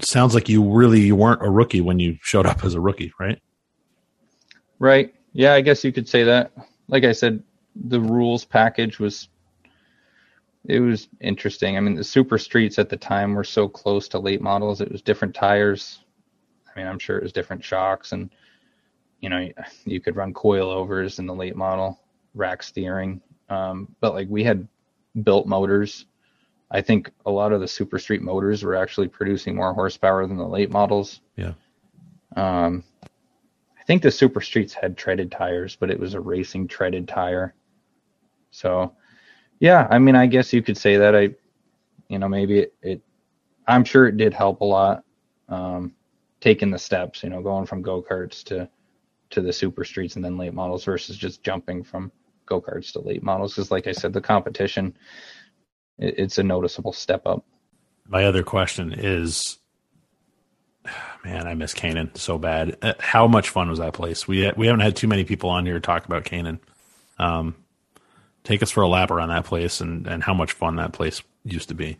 Speaker 2: sounds like you really weren't a rookie when you showed up as a rookie, right?
Speaker 3: Right. Yeah, I guess you could say that. Like I said, the rules package was it was interesting. I mean, the super streets at the time were so close to late models. It was different tires. I mean, I'm sure it was different shocks, and you know, you could run coilovers in the late model, rack steering. Um, but like we had built motors. I think a lot of the super street motors were actually producing more horsepower than the late models.
Speaker 2: Yeah.
Speaker 3: Um, I think the super streets had treaded tires, but it was a racing treaded tire. So yeah, I mean, I guess you could say that. I, you know, maybe it, it I'm sure it did help a lot. Um, taking the steps, you know, going from go karts to to the super streets and then late models versus just jumping from go karts to late models. Because, like I said, the competition, it, it's a noticeable step up.
Speaker 2: My other question is, (sighs) man, I miss Canaan so bad. Uh, how much fun was that place? We we haven't had too many people on here talk about Canaan. Um, take us for a lap around that place and and how much fun that place used to be.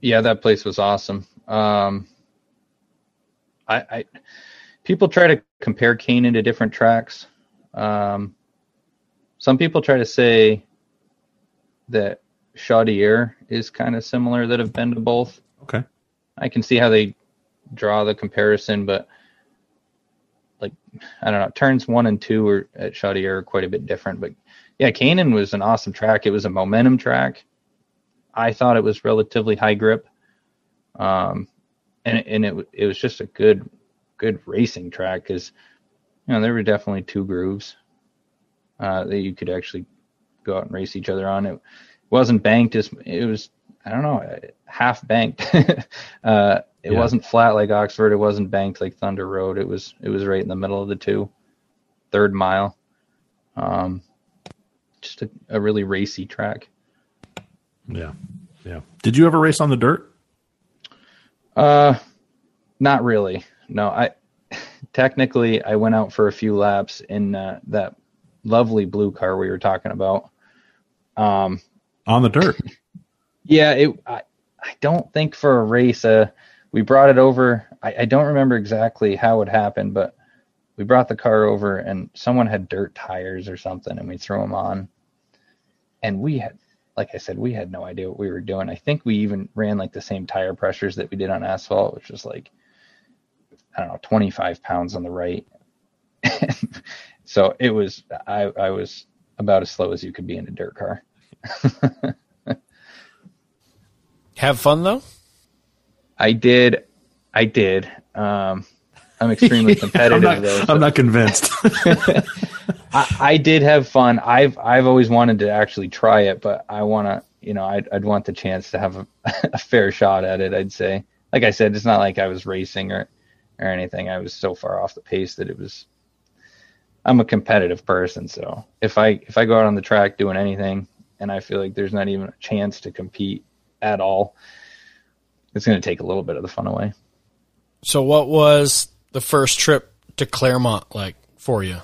Speaker 3: Yeah, that place was awesome. Um, I, I people try to compare Canaan to different tracks. Um, some people try to say that Chaudière is kind of similar that have been to both.
Speaker 2: Okay.
Speaker 3: I can see how they draw the comparison, but like I don't know, turns one and two are at Chaudière are quite a bit different. But yeah, Canaan was an awesome track. It was a momentum track. I thought it was relatively high grip, um, and and it it was just a good good racing track because you know there were definitely two grooves uh, that you could actually go out and race each other on. It wasn't banked as it was. I don't know, half banked. (laughs) uh, it
Speaker 2: Yeah.
Speaker 3: wasn't flat like Oxford. It wasn't banked like Thunder Road. It was it was right in the middle of the two, third mile. Um, just a, a really racy track.
Speaker 2: Yeah. Yeah. Did you ever race on the dirt?
Speaker 3: Uh, not really. No, I technically I went out for a few laps in uh, that lovely blue car we were talking about. Um,
Speaker 2: On the dirt.
Speaker 3: yeah, it. I, I don't think for a race. Uh, we brought it over. I, I don't remember exactly how it happened, but we brought the car over and someone had dirt tires or something, and we threw them on. And we had, like I said, we had no idea what we were doing. I think we even ran like the same tire pressures that we did on asphalt, which was like, I don't know, 25 pounds on the right. (laughs) so it was, I, I was about as slow as you could be in a dirt car.
Speaker 1: Have fun though.
Speaker 3: I did. I did. Um, I'm extremely
Speaker 2: I'm
Speaker 3: competitive
Speaker 2: not,
Speaker 3: though. (laughs) so
Speaker 2: I'm not convinced. (laughs) (laughs)
Speaker 3: I, I did have fun. I've I've always wanted to actually try it, but I want to. You know, I'd I'd want the chance to have a, a fair shot at it. I'd say. Like I said, it's not like I was racing or or anything. I was so far off the pace that it was. I'm a competitive person, so if I if I go out on the track doing anything and I feel like there's not even a chance to compete at all, it's going to take a little bit of the fun away.
Speaker 1: So, what was the first trip to Claremont like for you?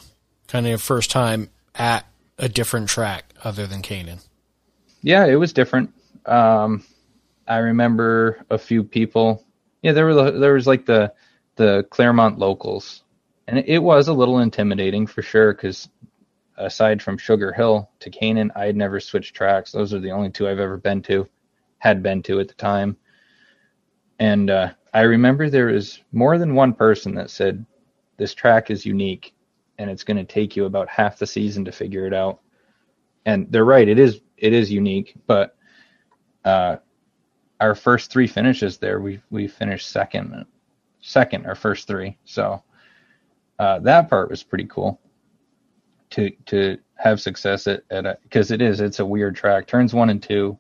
Speaker 1: Kind of your first time at a different track other than Canaan.
Speaker 3: Yeah, it was different. Um, I remember a few people. Yeah, there were there was like the the Claremont locals, and it, it was a little intimidating for sure. Because aside from Sugar Hill to Canaan, I had never switched tracks. Those are the only two I've ever been to, had been to at the time. And uh, I remember there was more than one person that said this track is unique, and it's going to take you about half the season to figure it out. And they're right. It is it is unique, but uh, our first three finishes there, we we finished second, second our first three. So uh, that part was pretty cool to to have success at at because it is it's a weird track. Turns one and two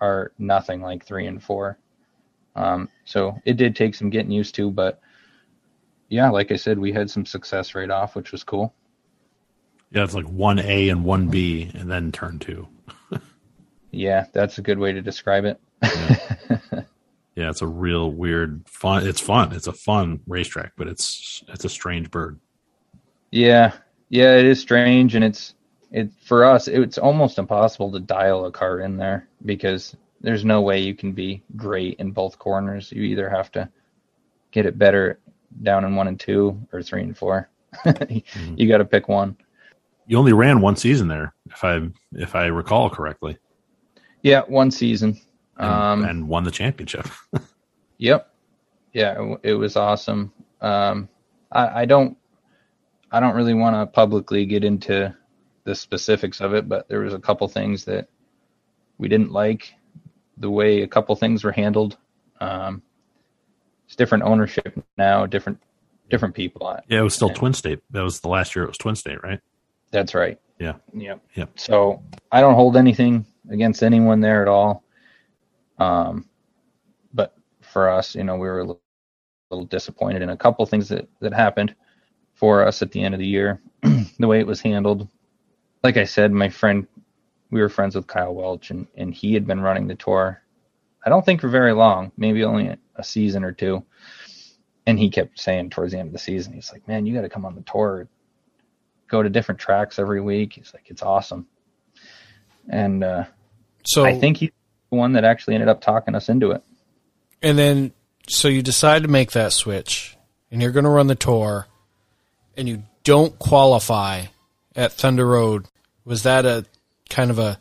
Speaker 3: are nothing like three and four. Um, so it did take some getting used to, but yeah, like I said, we had some success right off, which was cool.
Speaker 2: yeah, it's like one A and one B, and then turn two. (laughs)
Speaker 3: Yeah, that's a good way to describe it. (laughs)
Speaker 2: Yeah, it's a real weird fun. It's fun. It's a fun racetrack, but it's it's a strange bird.
Speaker 3: Yeah, yeah, it is strange, and it's it for us. It's almost impossible to dial a car in there because there's no way you can be great in both corners. You either have to get it better down in one and two, or three and 4 (laughs) You got to pick one.
Speaker 2: You only ran one season there, if I if I recall correctly,
Speaker 3: Yeah, one season.
Speaker 2: and,
Speaker 3: Um,
Speaker 2: and won the championship. (laughs)
Speaker 3: Yep. Yeah, it, it was awesome. Um, I, I don't, I don't really want to publicly get into the specifics of it, but there was a couple things that we didn't like the way a couple things were handled. Um, it's different ownership now, different, different people.
Speaker 2: Yeah, it was still
Speaker 3: Yeah.
Speaker 2: Twin State. That was the last year. It was Twin State, right?
Speaker 3: That's right.
Speaker 2: Yeah.
Speaker 3: Yep.
Speaker 2: Yep.
Speaker 3: So I don't hold anything against anyone there at all. Um, but for us, you know, we were a little, little disappointed in a couple things that, that happened for us at the end of the year, (clears throat) the way it was handled. Like I said, my friend, we were friends with Kyle Welch and, and he had been running the tour. I don't think for very long, maybe only a, a season or two. And he kept saying towards the end of the season, he's like, man, you got to come on the tour go to different tracks every week. He's like, it's awesome. and uh,
Speaker 1: So
Speaker 3: I think he's the one that actually ended up talking us into it.
Speaker 1: And then, so you decide to make that switch, and you're going to run the tour, and you don't qualify at Thunder Road. Was that a kind of a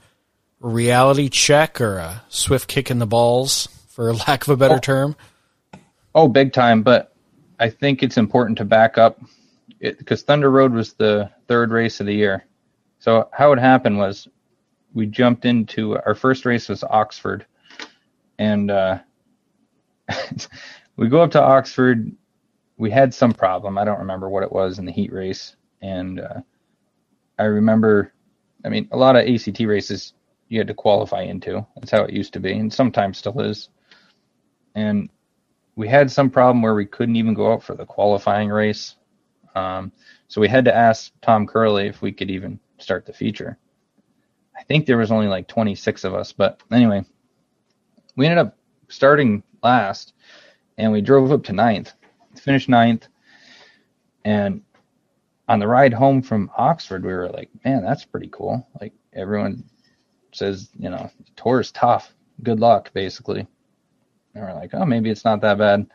Speaker 1: reality check or a swift kick in the balls, for (laughs) lack of a better term?
Speaker 3: Oh, big time! But I think it's important to back up because Thunder Road was the third race of the year. So how it happened was we jumped into our first race was Oxford, and uh, (laughs) we go up to Oxford. We had some problem. I don't remember what it was in the heat race, and uh, I remember. I mean, a lot of ACT races you had to qualify into. That's how it used to be, and sometimes still is. And we had some problem where we couldn't even go out for the qualifying race. Um, so we had to ask Tom Curley if we could even start the feature. I think there was only like 26 of us, but anyway, we ended up starting last and we drove up to ninth, finished ninth. And on the ride home from Oxford, we were like, man, that's pretty cool. Like everyone says, you know, tour is tough. Good luck, basically. And we're like, oh, maybe it's not that bad.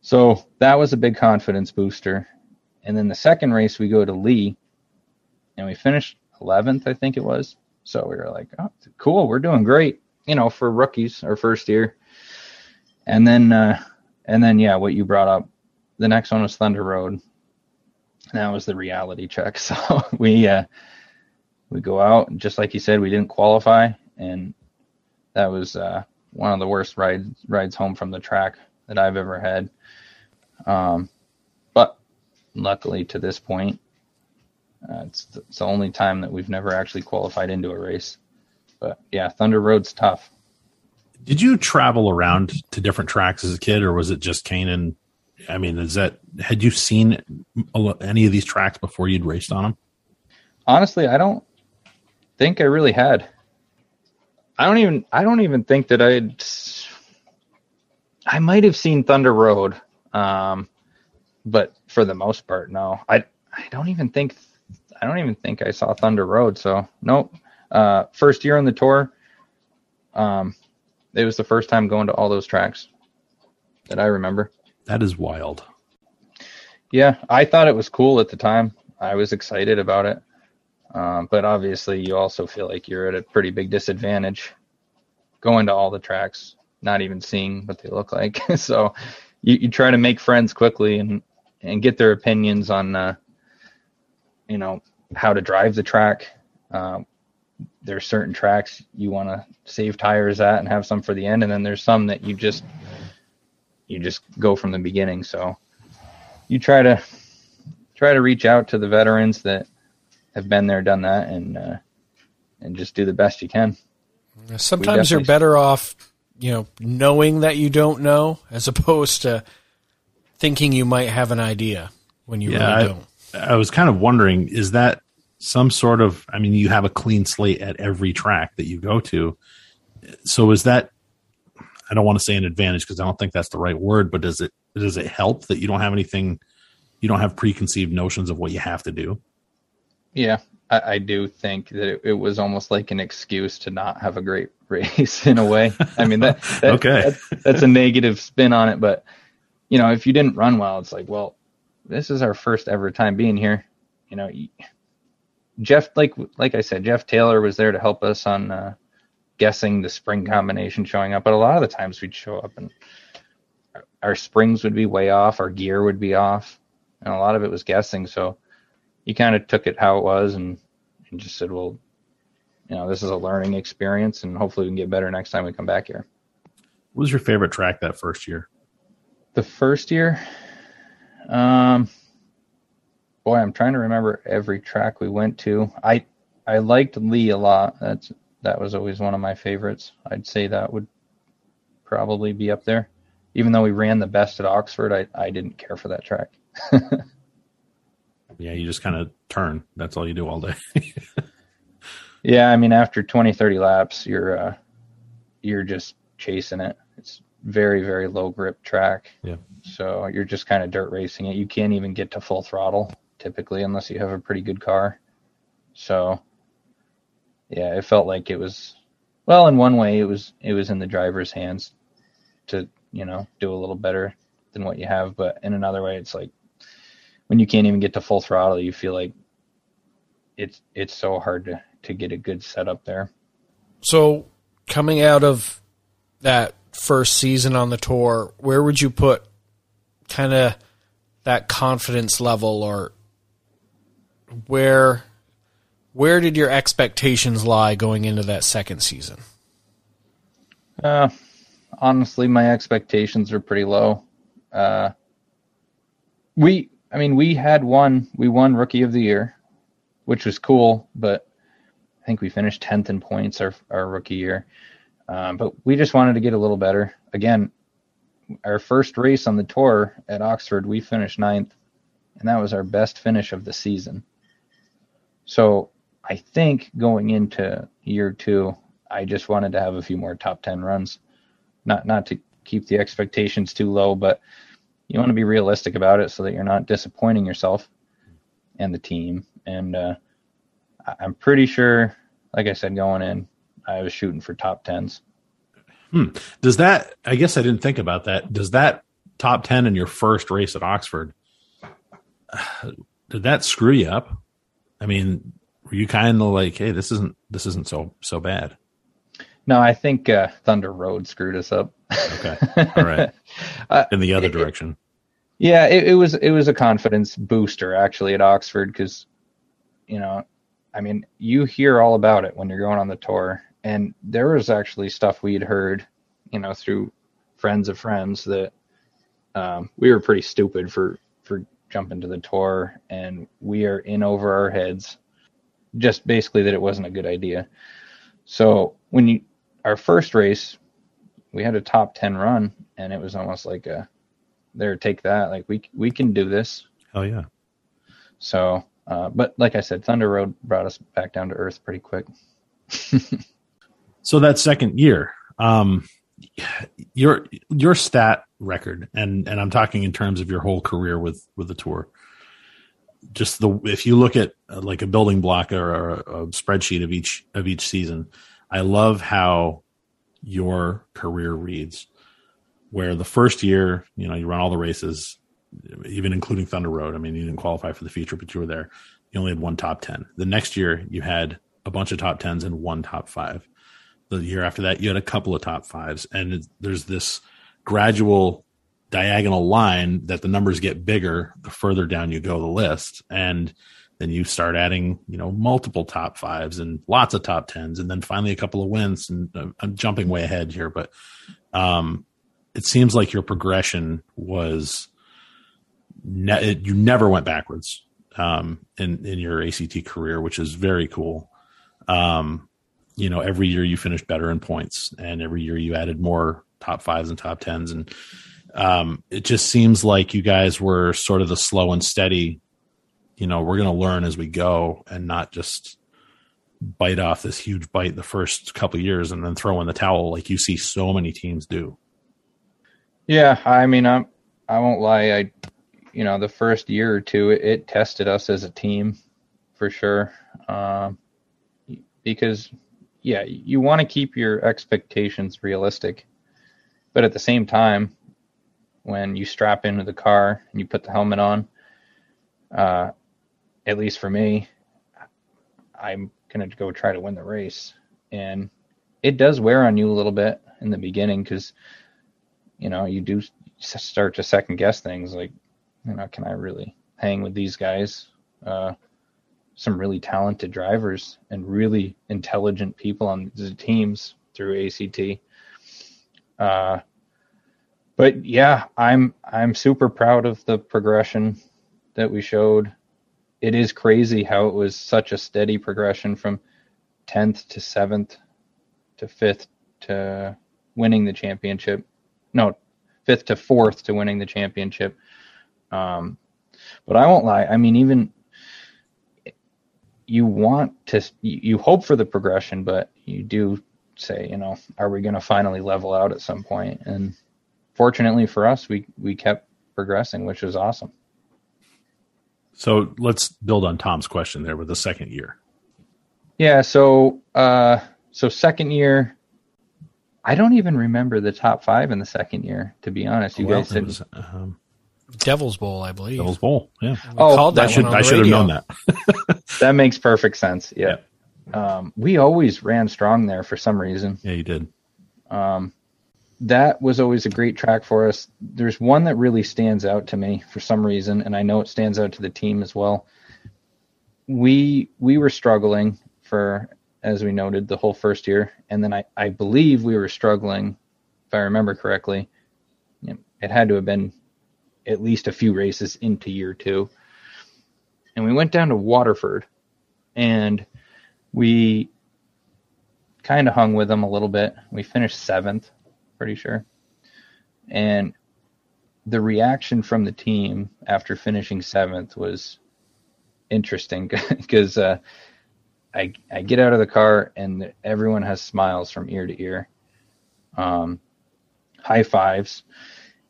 Speaker 3: So that was a big confidence booster. And then the second race, we go to Lee, and we finished 11th, I think it was. So we were like, oh, cool, we're doing great, you know, for rookies, our first year. And then, uh, and then, yeah, what you brought up, the next one was Thunder Road. That was the reality check. (laughs) So we, uh, we go out, and just like you said, we didn't qualify, and that was uh, one of the worst rides rides home from the track that I've ever had. Um, but luckily, to this point, uh, it's, the, it's the only time that we've never actually qualified into a race. But yeah, Thunder Road's tough.
Speaker 2: Did you travel around to different tracks as a kid, or was it just Canaan? I mean, is that had you seen any of these tracks before you'd raced on them?
Speaker 3: Honestly, I don't think I really had. I don't even I don't even think that I'd I might have seen Thunder Road. Um but for the most part no. I I don't even think I don't even think I saw Thunder Road, so nope. Uh first year on the tour um it was the first time going to all those tracks that I remember.
Speaker 2: That is wild.
Speaker 3: Yeah, I thought it was cool at the time. I was excited about it. Um, but obviously, you also feel like you're at a pretty big disadvantage going to all the tracks, not even seeing what they look like. (laughs) so you, you try to make friends quickly and, and get their opinions on, uh, you know, how to drive the track. Um, there's certain tracks you want to save tires at and have some for the end, and then there's some that you just you just go from the beginning. So you try to try to reach out to the veterans that have been there, done that, and uh, and just do the best you can.
Speaker 1: Sometimes you're better off, you know, knowing that you don't know as (laughs) opposed to thinking you might have an idea when you
Speaker 2: Yeah,
Speaker 1: really don't.
Speaker 2: I was kind of wondering, is that some sort of? I mean, you have a clean slate at every track that you go to, so is that? I don't want to say an advantage because I don't think that's the right word, but does it does it help that you don't have anything, you don't have preconceived notions of what you have to do?
Speaker 3: Yeah, I, I do think that it, it was almost like an excuse to not have a great (laughs) race in a way. I mean that, (laughs) that
Speaker 2: Okay.
Speaker 3: that's, that's a negative spin on it, but you know if you didn't run well, it's like well, this is our first ever time being here. You know, Jeff like like I said, Jeff Taylor was there to help us on uh, guessing the spring combination showing up, but a lot of the times we'd show up and our- springs would be way off, our gear would be off, and a lot of it was guessing. So you kind of took it how it was and, and just said, well, you know, this is a learning experience and hopefully we can get better next time we come back here.
Speaker 2: What was your favorite track that first year?
Speaker 3: The first year, um, boy, I'm trying to remember every track we went to. I, I liked Lee a lot. That's, that was always one of my favorites. I'd say that would probably be up there. Even though we ran the best at Oxford, I, I didn't care for that track. (laughs)
Speaker 2: Yeah, you just kind of turn. That's all you do all day. (laughs)
Speaker 3: Yeah, I mean, after 20, 30 laps, you're uh, you're just chasing it. It's very, very low grip track.
Speaker 2: Yeah.
Speaker 3: So you're just kind of dirt racing it. You can't even get to full throttle typically unless you have a pretty good car. So yeah, it felt like it was well, in one way, it was it was in the driver's hands to you know do a little better than what you have, but in another way, it's like when you can't even get to full throttle, you feel like it's it's so hard to to get a good setup there.
Speaker 1: So, coming out of that first season on the tour, where would you put kind of that confidence level or where where did your expectations lie going into that second season?
Speaker 3: Uh, honestly, my expectations are pretty low. Uh, we, I mean, we had one, we won Rookie of the Year, which was cool, but I think we finished tenth in points our our rookie year. Um, but we just wanted to get a little better. Again, our first race on the tour at Oxford, we finished ninth, and that was our best finish of the season. So I think going into year two, I just wanted to have a few more top ten runs, not not to keep the expectations too low, but you want to be realistic about it so that you're not disappointing yourself and the team. And uh, I'm pretty sure, like I said, going in, I was shooting for top tens.
Speaker 2: Hmm. Does that? I guess I didn't think about that. Does that top ten in your first race at Oxford? (sighs) Did that screw you up? I mean, were you kind of like, hey, this isn't this isn't so so bad?
Speaker 3: No, I think uh, Thunder Road screwed us up.
Speaker 2: Okay, all right. (laughs)
Speaker 3: Uh,
Speaker 2: In the other
Speaker 3: it-
Speaker 2: direction.
Speaker 3: Yeah, it, it was it was a confidence booster actually at Oxford because, you know, I mean, you hear all about it when you're going on the tour, and there was actually stuff we'd heard, you know, through friends of friends that um, we were pretty stupid for for jumping to the tour, and we are in over our heads, just basically that it wasn't a good idea. So when you our first race, we had a top ten run, and it was almost like a there take that like we we can do this
Speaker 2: Hell yeah.
Speaker 3: so uh, but like i said thunder road brought us back down to earth pretty quick (laughs)
Speaker 2: So that second year, um, your your stat record, and and I'm talking in terms of your whole career with with the tour. Just the if you look at uh, like a building block or a, a spreadsheet of each of each season, I love how your career reads. Where the first year, you know, you run all the races, even including Thunder Road. I mean, you didn't qualify for the feature, but you were there. You only had one top ten. The next year, you had a bunch of top tens and one top five the year after that you had a couple of top fives and there's this gradual diagonal line that the numbers get bigger the further down you go the list. And then you start adding you know multiple top fives and lots of top tens and then finally a couple of wins. And uh, i'm jumping way ahead here but um it seems like your progression was ne- it, you never went backwards um in in your ACT career which is very cool. Um you know every year you finished better in points and every year you added more top fives and top tens. And um, it just seems like you guys were sort of the slow and steady you know we're going to learn as we go and not just bite off this huge bite the first couple years and then throw in the towel like you see so many teams do.
Speaker 3: Yeah i mean i'm i won't lie i you know the first year or two it, it tested us as a team for sure. Um, because yeah you want to keep your expectations realistic but at the same time when you strap into the car and you put the helmet on uh, at least for me i'm to go try to win the race. And it does wear on you a little bit in the beginning because you know you do start to second guess things like you know can i really hang with these guys? Uh, some really talented drivers and really intelligent people on the teams through ACT uh, but yeah i'm i'm super proud of the progression that we showed. It is crazy how it was such a steady progression from 10th to 7th to 5th to winning the championship. No 5th to 4th to winning the championship. Um, but i won't lie. I mean even you want to you hope for the progression but you do say you know are we going to finally level out at some point? And fortunately for us we we kept progressing which was awesome
Speaker 2: so let's build on tom's question there with the second year
Speaker 3: Yeah, so uh so second year I don't even remember the top 5 in the second year to be honest. You
Speaker 2: Well,
Speaker 3: guys
Speaker 2: it
Speaker 3: said
Speaker 2: was, um,
Speaker 1: Devil's Bowl, I believe.
Speaker 2: Devil's Bowl. Yeah,
Speaker 1: We
Speaker 3: Oh,
Speaker 1: that
Speaker 2: I should I
Speaker 1: the
Speaker 2: should have known that. (laughs)
Speaker 3: that makes perfect sense. Yeah. Um we always ran strong there for some reason.
Speaker 2: Yeah, you did.
Speaker 3: Um, that was always a great track for us. There's one that really stands out to me for some reason, and I know it stands out to the team as well. We we were struggling for, as we noted, the whole first year, and then I, I believe we were struggling, if I remember correctly. It had to have been at least a few races into year two, and we went down to Waterford, and we kind of hung with them a little bit. We finished seventh, pretty sure. And the reaction from the team after finishing seventh was interesting (laughs) because uh, I I get out of the car and everyone has smiles from ear to ear, um, high fives,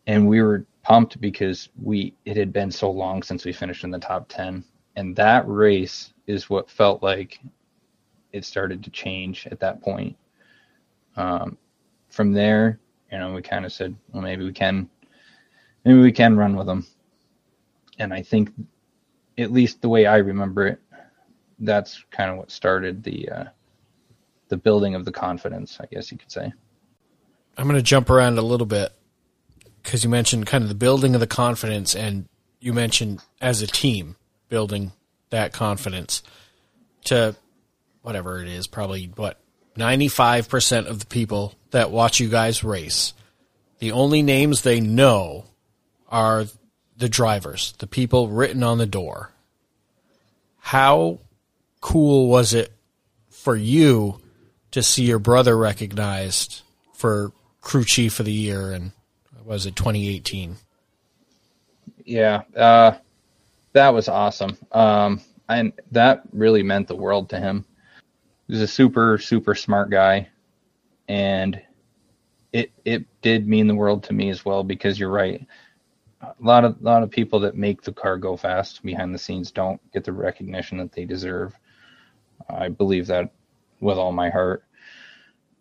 Speaker 3: and we were pumped because we it had been so long since we finished in the top ten, and that race is what felt like it started to change at that point. Um, from there, you know, we kind of said, well, maybe we can, maybe we can run with them. And I think, at least the way I remember it, that's kind of what started the uh, the building of the confidence, I guess you could say.
Speaker 1: I'm going to jump around a little bit because you mentioned kind of the building of the confidence, and you mentioned as a team building that confidence to whatever it is, probably what 95% of the people that watch you guys race, the only names they know are the drivers, the people written on the door. How cool was it for you to see your brother recognized for crew chief of the year and was it 2018
Speaker 3: Yeah, uh, that was awesome. Um, and that really meant the world to him. He's a super, super smart guy, and it it did mean the world to me as well because you're right. A lot of lot of people that make the car go fast behind the scenes don't get the recognition that they deserve. I believe that with all my heart.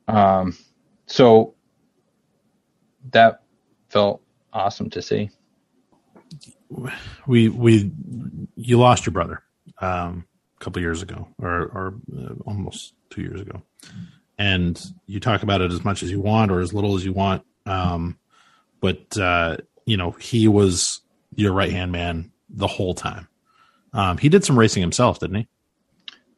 Speaker 3: Um, so that felt awesome to see.
Speaker 2: we we you lost your brother um, a couple years ago or or uh, almost two years ago and you talk about it as much as you want or as little as you want. Um, but uh, you know he was your right hand man the whole time. Um, he did some racing himself didn't he?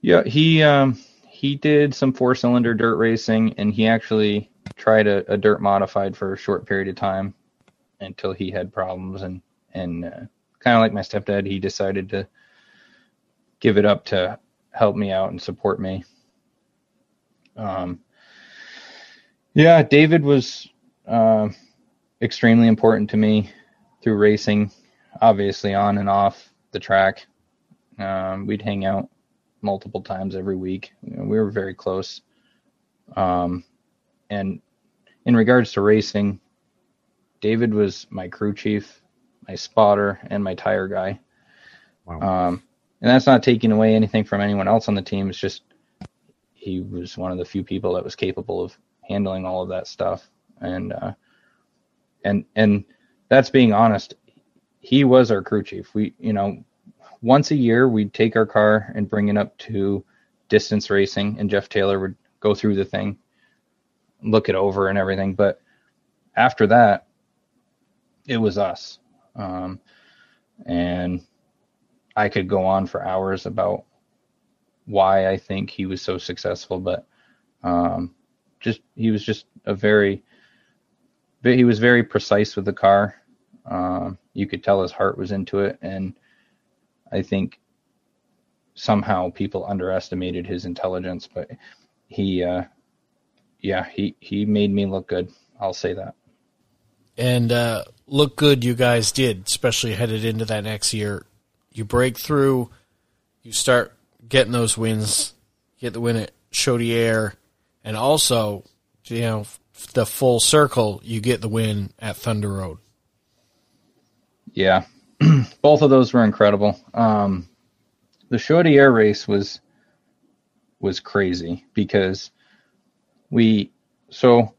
Speaker 3: Yeah, he um, he did some four cylinder dirt racing, and he actually tried a, a dirt modified for a short period of time until he had problems, and and uh, kind of like my stepdad, he decided to give it up to help me out and support me. Um, yeah, David was uh, extremely important to me through racing, obviously on and off the track. Um, we'd hang out multiple times every week. You know, we were very close. Um, and in regards to racing, David was my crew chief, my spotter, and my tire guy.
Speaker 2: Wow.
Speaker 3: Um, and that's not taking away anything from anyone else on the team. It's just he was one of the few people that was capable of handling all of that stuff. And uh, and and that's being honest. He was our crew chief. We, you know, once a year we'd take our car and bring it up to distance racing, and Jeff Taylor would go through the thing, look it over, and everything. But after that, it was us. Um, and I could go on for hours about why I think he was so successful, but um, just he was just a very, he was very precise with the car. Um, you could tell his heart was into it, and I think somehow people underestimated his intelligence, but he, uh, yeah, he he made me look good. I'll say that.
Speaker 1: and uh, look good you guys did especially headed into that next year you break through you start getting those wins get the win at chaudière and also you know the full circle you get the win at thunder road
Speaker 3: Yeah, (clears throat) both of those were incredible. Um, the Chaudière race was was crazy because we so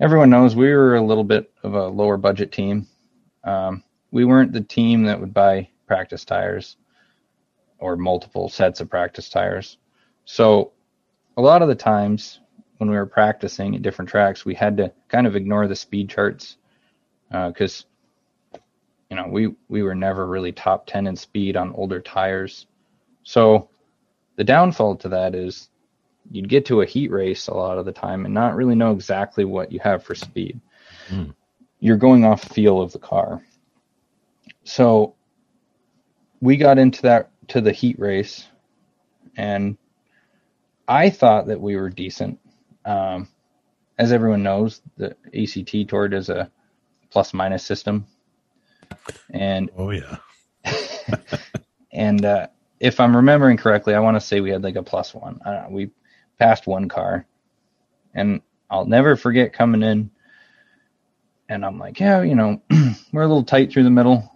Speaker 3: everyone knows we were a little bit of a lower budget team. Um, we weren't the team that would buy practice tires or multiple sets of practice tires. So a lot of the times when we were practicing at different tracks, we had to kind of ignore the speed charts because uh, you know we we were never really top 10 in speed on older tires. So the downfall to that is you'd get to a heat race a lot of the time and not really know exactly what you have for speed. Mm. You're going off feel of the car. So we got into that to the heat race and I thought that we were decent. Um, as everyone knows, the ACT Tour does a plus minus system. And
Speaker 2: oh yeah. (laughs)
Speaker 3: and uh, if I'm remembering correctly, I want to say we had like a plus one. Uh, we passed one car, and I'll never forget coming in, and I'm like, yeah, you know, (clears throat) we're a little tight through the middle.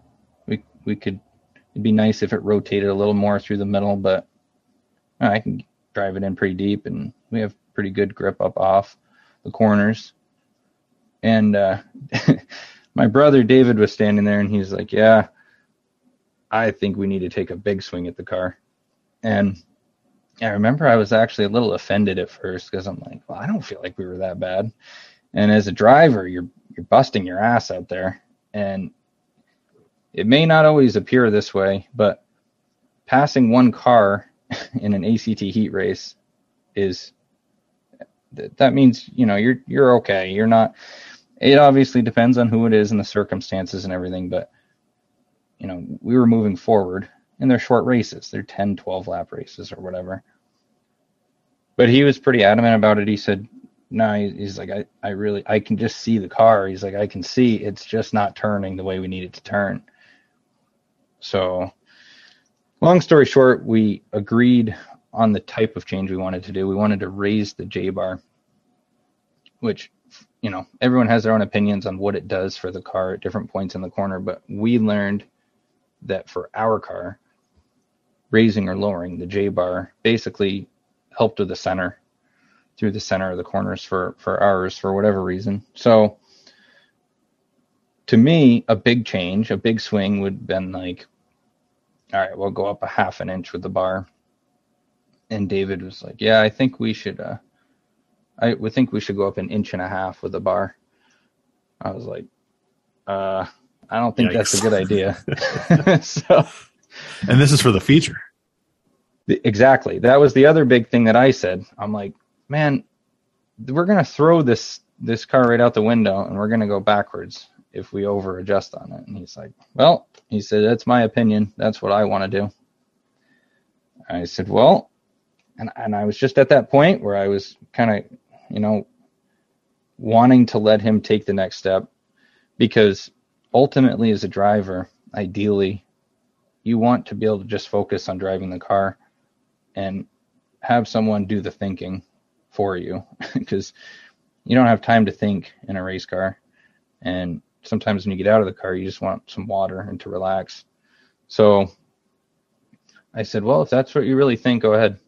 Speaker 3: We we could. It'd be nice if it rotated a little more through the middle, but I can drive it in pretty deep, and we have pretty good grip up off the corners. And uh, (laughs) my brother David was standing there, and he's like, "Yeah, I think we need to take a big swing at the car." And I remember I was actually a little offended at first because I'm like, well, I don't feel like we were that bad. And as a driver, you're you're busting your ass out there, and it may not always appear this way, but passing one car (laughs) in an ACT heat race is that means you know you're you're okay. You're not. It obviously depends on who it is and the circumstances and everything, but you know we were moving forward and they're short races. They're 10, 12 lap races or whatever. But he was pretty adamant about it. He said, no, nah, he's like, I, I really, I can just see the car. He's like, I can see it's just not turning the way we need it to turn. So, long story short, we agreed on the type of change we wanted to do. We wanted to raise the J bar, which, you know, everyone has their own opinions on what it does for the car at different points in the corner. But we learned that for our car, raising or lowering the J bar basically helped with the center through the center of the corners for for ours for whatever reason. So to me, a big change, a big swing would have been like, all right, we'll go up a half an inch with the bar. And David was like, yeah, I think we should. Uh, I would think we should go up an inch and a half with the bar. I was like, uh, I don't think Yikes. that's a good idea. (laughs) (laughs) so
Speaker 2: and this is for the feature.
Speaker 3: Exactly. That was the other big thing that I said. I'm like, man, we're gonna throw this this car right out the window, and we're gonna go backwards if we over adjust on it. And he's like, well, he said that's my opinion. That's what I want to do. I said, well, and and I was just at that point where I was kind of, you know, wanting to let him take the next step because ultimately as a driver, ideally you want to be able to just focus on driving the car and have someone do the thinking for you (laughs) because you don't have time to think in a race car and sometimes when you get out of the car you just want some water and to relax. So i said well if that's what you really think go ahead.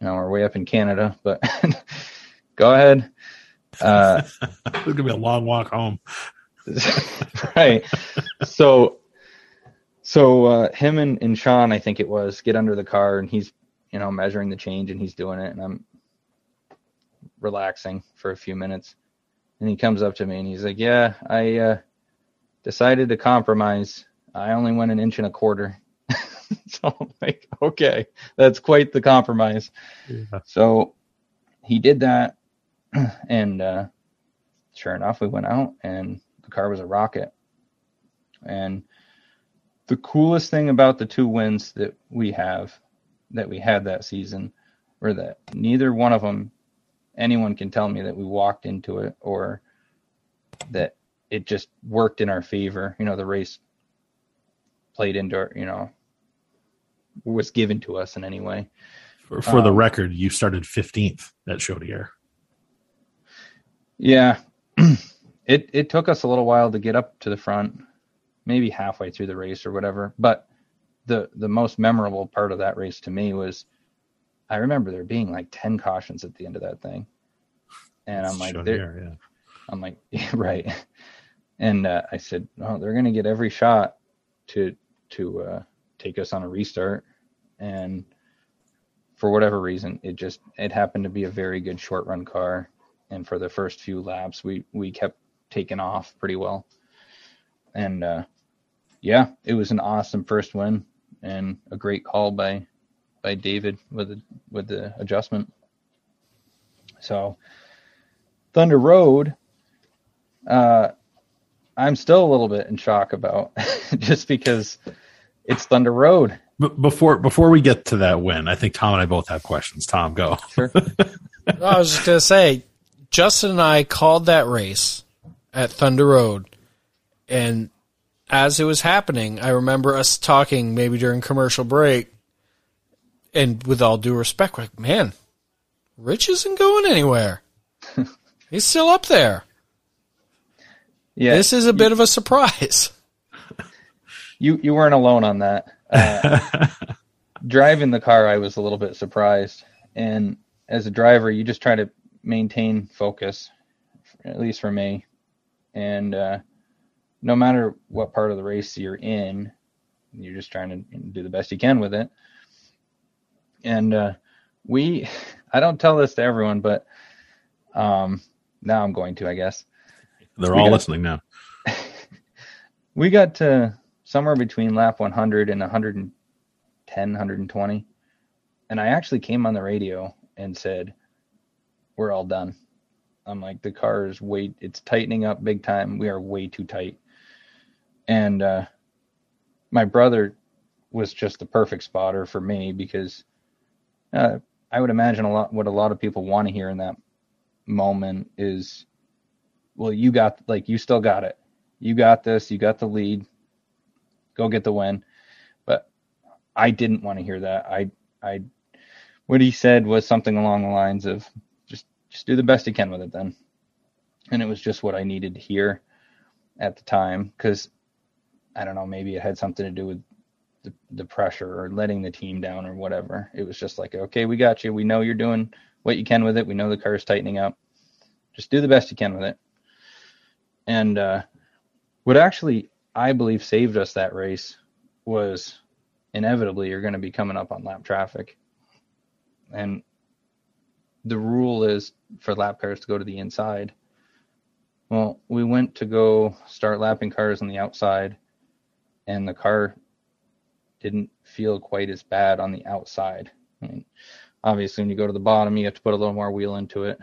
Speaker 3: You know we're way up in canada but (laughs) go ahead.
Speaker 2: Uh (laughs) it's gonna be a long walk home. (laughs)
Speaker 3: Right. So so uh, him and, and Sean, I think it was, get under the car and he's, you know, measuring the change and he's doing it and I'm relaxing for a few minutes. And he comes up to me and he's like, "Yeah, I uh, decided to compromise. I only went an inch and a quarter." (laughs) so I'm like, "Okay, that's quite the compromise." Yeah. So he did that, (clears throat) and uh, sure enough, we went out and the car was a rocket. And the coolest thing about the two wins that we have that we had that season were that neither one of them anyone can tell me that we walked into it or that it just worked in our favor. You know the race played into our you know was given to us in any way.
Speaker 2: For, for um, the record you started 15th at Chaudière.
Speaker 3: Yeah. (clears throat) It it took us a little while to get up to the front maybe halfway through the race or whatever. But the the most memorable part of that race to me was I remember there being like 10 cautions at the end of that thing. And I'm like,
Speaker 2: here, yeah.
Speaker 3: I'm like, (laughs) yeah, right. And uh, I said, oh, they're going to get every shot to to uh, take us on a restart. And for whatever reason, it just it happened to be a very good short run car. And for the first few laps, we we kept taking off pretty well. And uh, yeah, it was an awesome first win and a great call by by David with the with the adjustment. So Thunder Road, uh, I'm still a little bit in shock about (laughs) just because it's Thunder Road.
Speaker 2: But before before we get to that win, I think Tom and I both have questions. Tom, go.
Speaker 3: Sure. (laughs)
Speaker 1: I was just gonna say, Justin and I called that race at Thunder Road, and as it was happening, I remember us talking maybe during commercial break, and with all due respect, like, man, Rich isn't going anywhere. (laughs) He's still up there.
Speaker 3: Yeah,
Speaker 1: This is a bit of a surprise.
Speaker 3: you you weren't alone on that. Uh, (laughs) driving the car, I was a little bit surprised, and as a driver, you just try to maintain focus, at least for me, and uh, no matter what part of the race you're in, you're just trying to do the best you can with it. And uh, we, (laughs) I don't tell this to everyone, but um, now I'm going to, I guess.
Speaker 2: They're
Speaker 3: We
Speaker 2: all
Speaker 3: got-
Speaker 2: listening now. (laughs)
Speaker 3: we got to somewhere between lap 100 and 110 120 and i actually came on the radio and said we're all done i'm like the car is way it's tightening up big time we are way too tight and uh my brother was just the perfect spotter for me because uh, i would imagine a lot what a lot of people want to hear in that moment is well you got like you still got it you got this, you got the lead, go get the win. But I didn't want to hear that. I I what he said was something along the lines of just just do the best you can with it then. And it was just what I needed to hear at the time cuz I don't know, maybe it had something to do with the, the pressure or letting the team down or whatever. It was just like, okay, we got you. We know you're doing what you can with it. We know the car's tightening up. Just do the best you can with it. And uh what actually I believe saved us that race was inevitably you're going to be coming up on lap traffic. And the rule is for lap cars to go to the inside. Well, we went to go start lapping cars on the outside, and the car didn't feel quite as bad on the outside. I mean, obviously, when you go to the bottom, you have to put a little more wheel into it,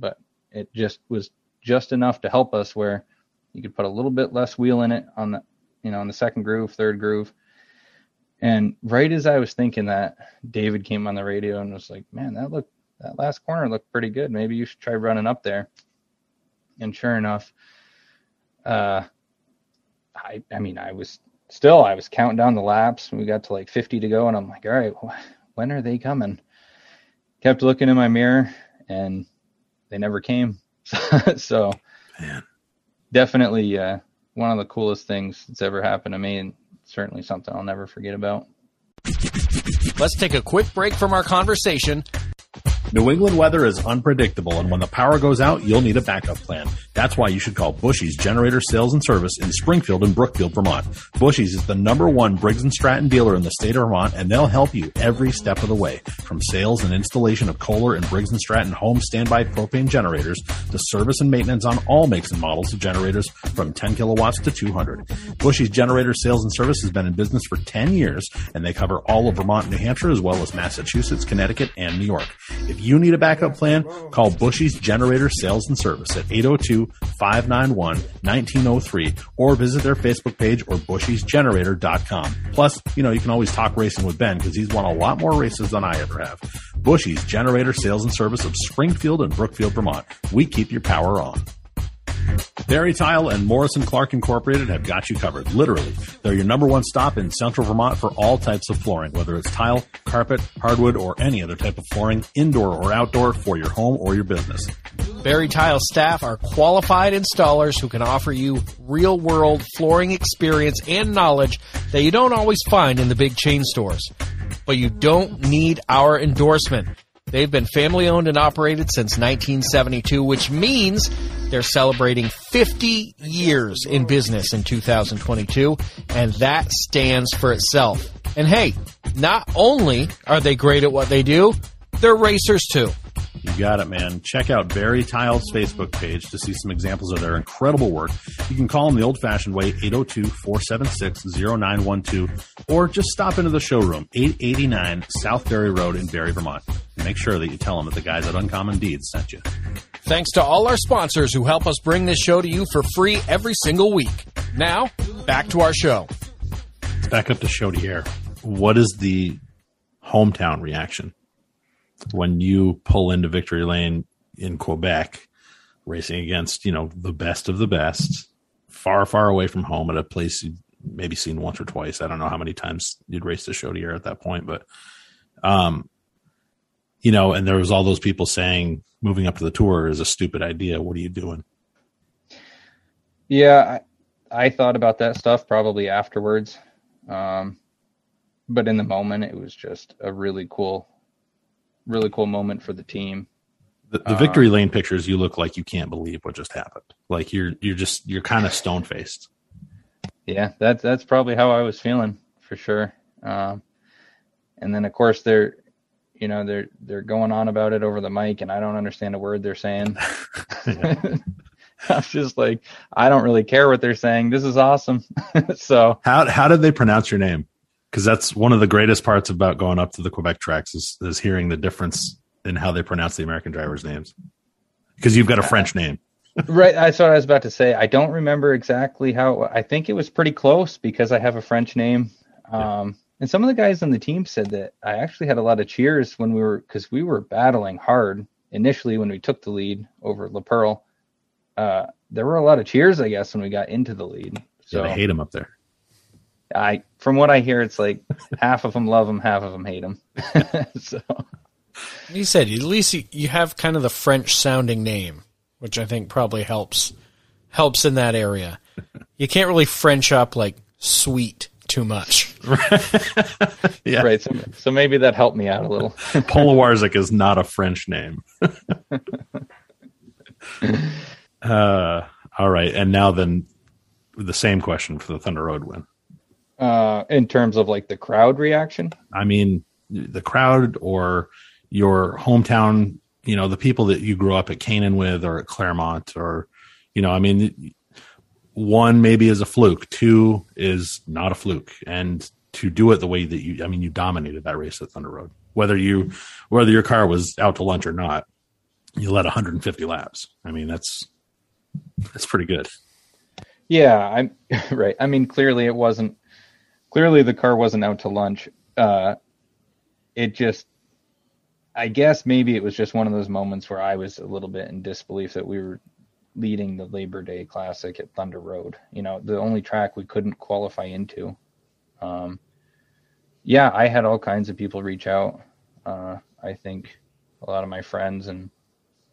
Speaker 3: but it just was just enough to help us where you could put a little bit less wheel in it on the you know on the second groove third groove. And right as i was thinking that david came on the radio and was like man that looked that last corner looked pretty good. Maybe you should try running up there. And sure enough uh i i mean i was still i was counting down the laps we got to like 50 to go and i'm like all right when are they coming kept looking in my mirror and they never came (laughs) so
Speaker 2: Man.
Speaker 3: definitely uh, one of the coolest things that's ever happened to me, and certainly something I'll never forget about.
Speaker 1: Let's take a quick break from our conversation.
Speaker 2: New England weather is unpredictable, and when the power goes out, you'll need a backup plan. That's why you should call Bushy's Generator Sales and Service in Springfield and Brookfield, Vermont. Bushy's is the number one Briggs & Stratton dealer in the state of Vermont, and they'll help you every step of the way. From sales and installation of Kohler and Briggs & Stratton home standby propane generators to service and maintenance on all makes and models of generators from 10 kilowatts to 200. Bushy's Generator Sales and Service has been in business for 10 years, and they cover all of Vermont New Hampshire, as well as Massachusetts, Connecticut, and New York. If you need a backup plan, call Bushy's Generator Sales and Service at 802-591-1903 or visit their Facebook page or bushysgenerator.com. Plus, you know, you can always talk racing with Ben because he's won a lot more races than I ever have. Bushy's Generator Sales and Service of Springfield and Brookfield, Vermont. We keep your power on. Barre Tile and Morrison Clark Incorporated have got you covered. Literally, they're your number one stop in central Vermont for all types of flooring, whether it's tile, carpet, hardwood, or any other type of flooring, indoor or outdoor, for your home or your business.
Speaker 1: Barre Tile staff are qualified installers who can offer you real world flooring experience and knowledge that you don't always find in the big chain stores. but you don't need our endorsement. They've been family owned and operated since 1972, which means they're celebrating 50 years in business in 2022, and that stands for itself. And hey, not only are they great at what they do, they're racers too.
Speaker 2: You got it, man. Check out Barre Tiles' Facebook page to see some examples of their incredible work. You can call them the old fashioned way, 802 476 0912, or just stop into the showroom, 889 South Barre Road in Barre, Vermont. And make sure that you tell them that the guys at Uncommon Deeds sent you.
Speaker 1: Thanks to all our sponsors who help us bring this show to you for free every single week. Now, back to our show.
Speaker 2: Let's back up to Chaudière. What is the hometown reaction? When you pull into victory lane in Quebec, racing against, you know, the best of the best, far, far away from home at a place you'd maybe seen once or twice. I don't know how many times you'd race the Chaudière at that point, but, um, you know, and there was all those people saying moving up to the tour is a stupid idea. What are you doing?
Speaker 3: Yeah, I, I thought about that stuff probably afterwards. Um, but in the moment, it was just a really cool really cool moment for the team.
Speaker 2: The, the victory um, lane pictures, you look like you can't believe what just happened. Like you're you're just you're kind of stone faced.
Speaker 3: Yeah, that's that's probably how I was feeling for sure. Um, and then of course they're you know they're they're going on about it over the mic, and I don't understand a word they're saying. (laughs) (laughs) I'm just like, I don't really care what they're saying. This is awesome. (laughs) so
Speaker 2: how how did they pronounce your name? Because that's one of the greatest parts about going up to the Quebec tracks is, is hearing the difference in how they pronounce the American drivers' names. Because you've got a French name. (laughs)
Speaker 3: right. That's what I was about to say. I don't remember exactly how. I think it was pretty close because I have a French name. Um, and some of the guys on the team said that I actually had a lot of cheers when we were because we were battling hard initially when we took the lead over Laperle. Uh, there were a lot of cheers, I guess, when we got into the lead.
Speaker 2: So yeah, they hate them up there.
Speaker 3: I from what I hear, it's like half of them love him, half of them hate him. (laughs) so
Speaker 1: you said at least you, you have kind of the French sounding name, which I think probably helps helps in that area. You can't really French up like sweet too much. (laughs)
Speaker 3: yeah. Right. So, so maybe that helped me out a little. (laughs)
Speaker 2: Polowarczyk is not a French name. uh, all right. And now then the same question for the Thunder Road win
Speaker 3: uh, in terms of like the crowd reaction?
Speaker 2: I mean, the crowd or your hometown, you know, the people that you grew up at Canaan with or at Claremont or, you know, I mean, one maybe is a fluke, two is not a fluke. And to do it the way that you, I mean, you dominated that race at Thunder Road, whether you, whether your car was out to lunch or not, you led 150 laps. I mean, that's, that's pretty good.
Speaker 3: Yeah, I'm (laughs) right. I mean, clearly it wasn't clearly the car wasn't out to lunch. Uh, it just, I guess maybe it was just one of those moments where I was a little bit in disbelief that we were leading the Labor Day Classic at Thunder Road. You know, the only track we couldn't qualify into. Um, yeah, I had all kinds of people reach out. Uh, I think a lot of my friends and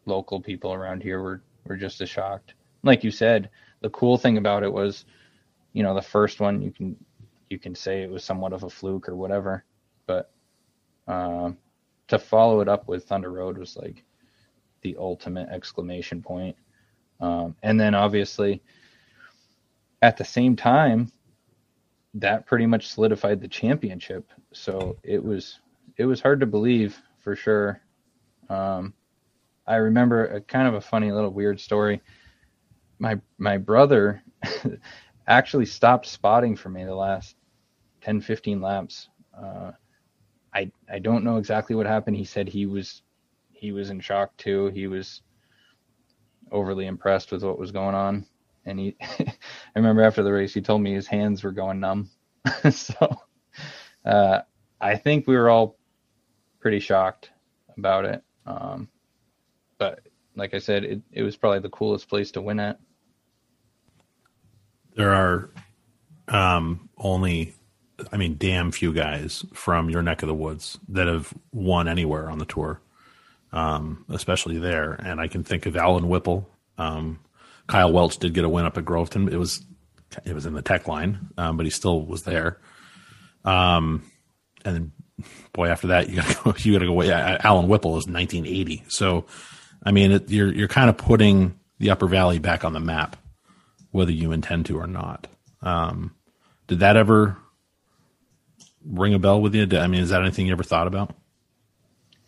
Speaker 3: local people around here were were just as shocked. Like you said, the cool thing about it was, you know, the first one you can you can say it was somewhat of a fluke or whatever, but um, to follow it up with Thunder Road was like the ultimate exclamation point. Um, and then obviously at the same time, that pretty much solidified the championship. So it was it was hard to believe for sure. Um, I remember a kind of a funny little weird story. My my brother (laughs) actually stopped spotting for me the last 10, 15 laps. Uh, I I don't know exactly what happened. He said he was he was in shock too. He was overly impressed with what was going on, and he (laughs) I remember after the race he told me his hands were going numb. (laughs) so uh, I think we were all pretty shocked about it. Um, but like I said, it, it was probably the coolest place to win at.
Speaker 2: There are um, only I mean, damn few guys from your neck of the woods that have won anywhere on the tour, um, especially there. And I can think of Alan Whipple. Um, Kyle Welch did get a win up at Groveton. It was it was in the tech line, um, but he still was there. Um, and boy, after that you gotta (laughs) go. You gotta go. Yeah, Alan Whipple is 1980. So, I mean, it, you're you're kind of putting the Upper Valley back on the map, whether you intend to or not. Um, did that ever ring a bell with you? I mean, is that anything you ever thought about?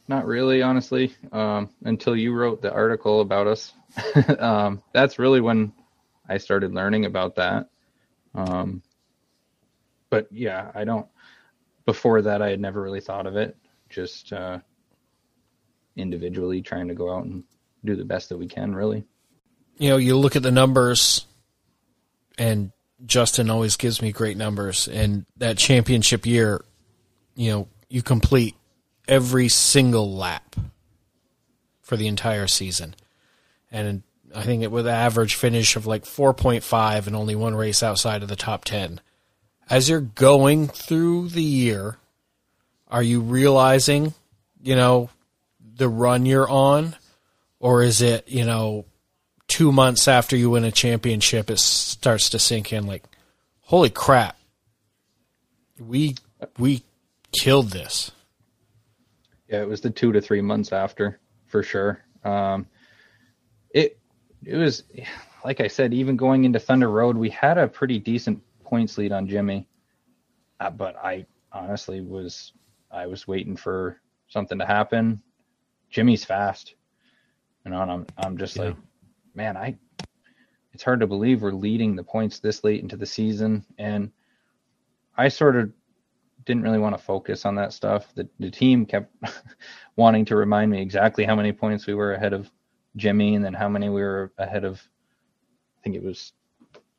Speaker 3: Not really, honestly. Um, until you wrote the article about us, (laughs) um, that's really when I started learning about that. Um, but yeah, I don't. Before that, I had never really thought of it. Just uh, individually trying to go out and do the best that we can. Really,
Speaker 1: you know, you look at the numbers, and Justin always gives me great numbers. And that championship year, you know, you complete every single lap for the entire season. And I think it with an average finish of like 4.5 and only one race outside of the top 10. As you're going through the year, are you realizing, you know, the run you're on? Or is it, you know, two months after you win a championship, it starts to sink in like, holy crap, we, we killed this.
Speaker 3: Yeah, it was the two to three months after for sure. Um, it it was like I said, even going into Thunder Road, we had a pretty decent points lead on Jimmy, uh, but I honestly was I was waiting for something to happen. Jimmy's fast, you know, and I'm I'm just yeah. like, man, I it's hard to believe we're leading the points this late into the season, and I sort of didn't really want to focus on that stuff. The the team kept (laughs) wanting to remind me exactly how many points we were ahead of Jimmy, and then how many we were ahead of. I think it was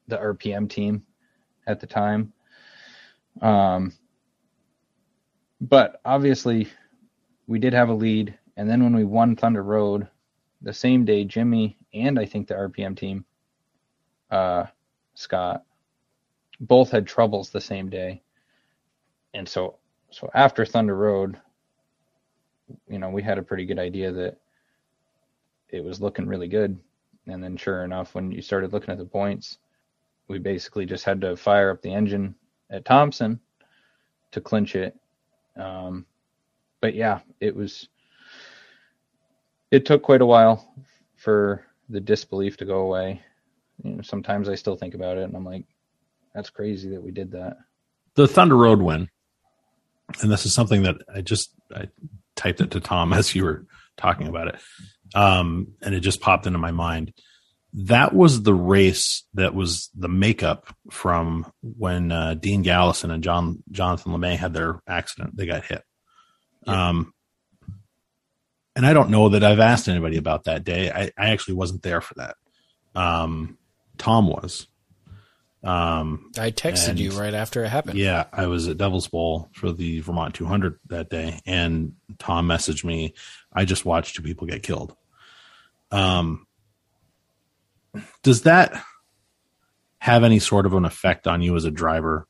Speaker 3: the RPM team at the time. Um, but obviously, we did have a lead, and then when we won Thunder Road, the same day, Jimmy and I think the RPM team, uh, Scott, both had troubles the same day and so so after Thunder Road, you know, we had a pretty good idea that it was looking really good. And then sure enough, when you started looking at the points, we basically just had to fire up the engine at Thompson to clinch it. Um, but yeah, it was, it took quite a while for the disbelief to go away. You know, sometimes I still think about it and I'm like, that's crazy that we did that.
Speaker 2: The Thunder Road win and this is something that I just I typed it to Tom (laughs) as you were talking about it, um, and it just popped into my mind. That was the race that was the makeup from when uh, Dean Gallison and John Jonathan LeMay had their accident. They got hit. Yeah. Um, and I don't know that I've asked anybody about that day. I, I actually wasn't there for that. Um, Tom was.
Speaker 1: Um, I texted and, you right after it happened.
Speaker 2: Yeah, I was at Devil's Bowl for the Vermont 200 that day, and Tom messaged me. I just watched two people get killed. Um, does that have any sort of an effect on you as a driver?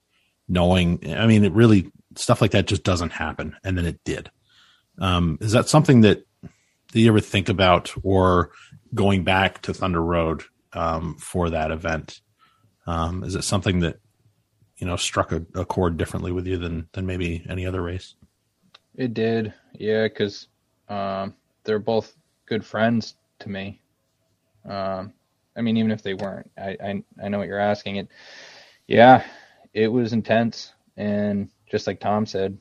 Speaker 2: Knowing, I mean, it really stuff like that just doesn't happen, and then it did. Um, is that something that, that you ever think about, or going back to Thunder Road um, for that event? Um, is it something that you know struck a, a, chord differently with you than than maybe any other race?
Speaker 3: It did, yeah, because um, they're both good friends to me. Um, I mean, even if they weren't, I, I I know what you're asking. It, yeah, it was intense, and just like Tom said,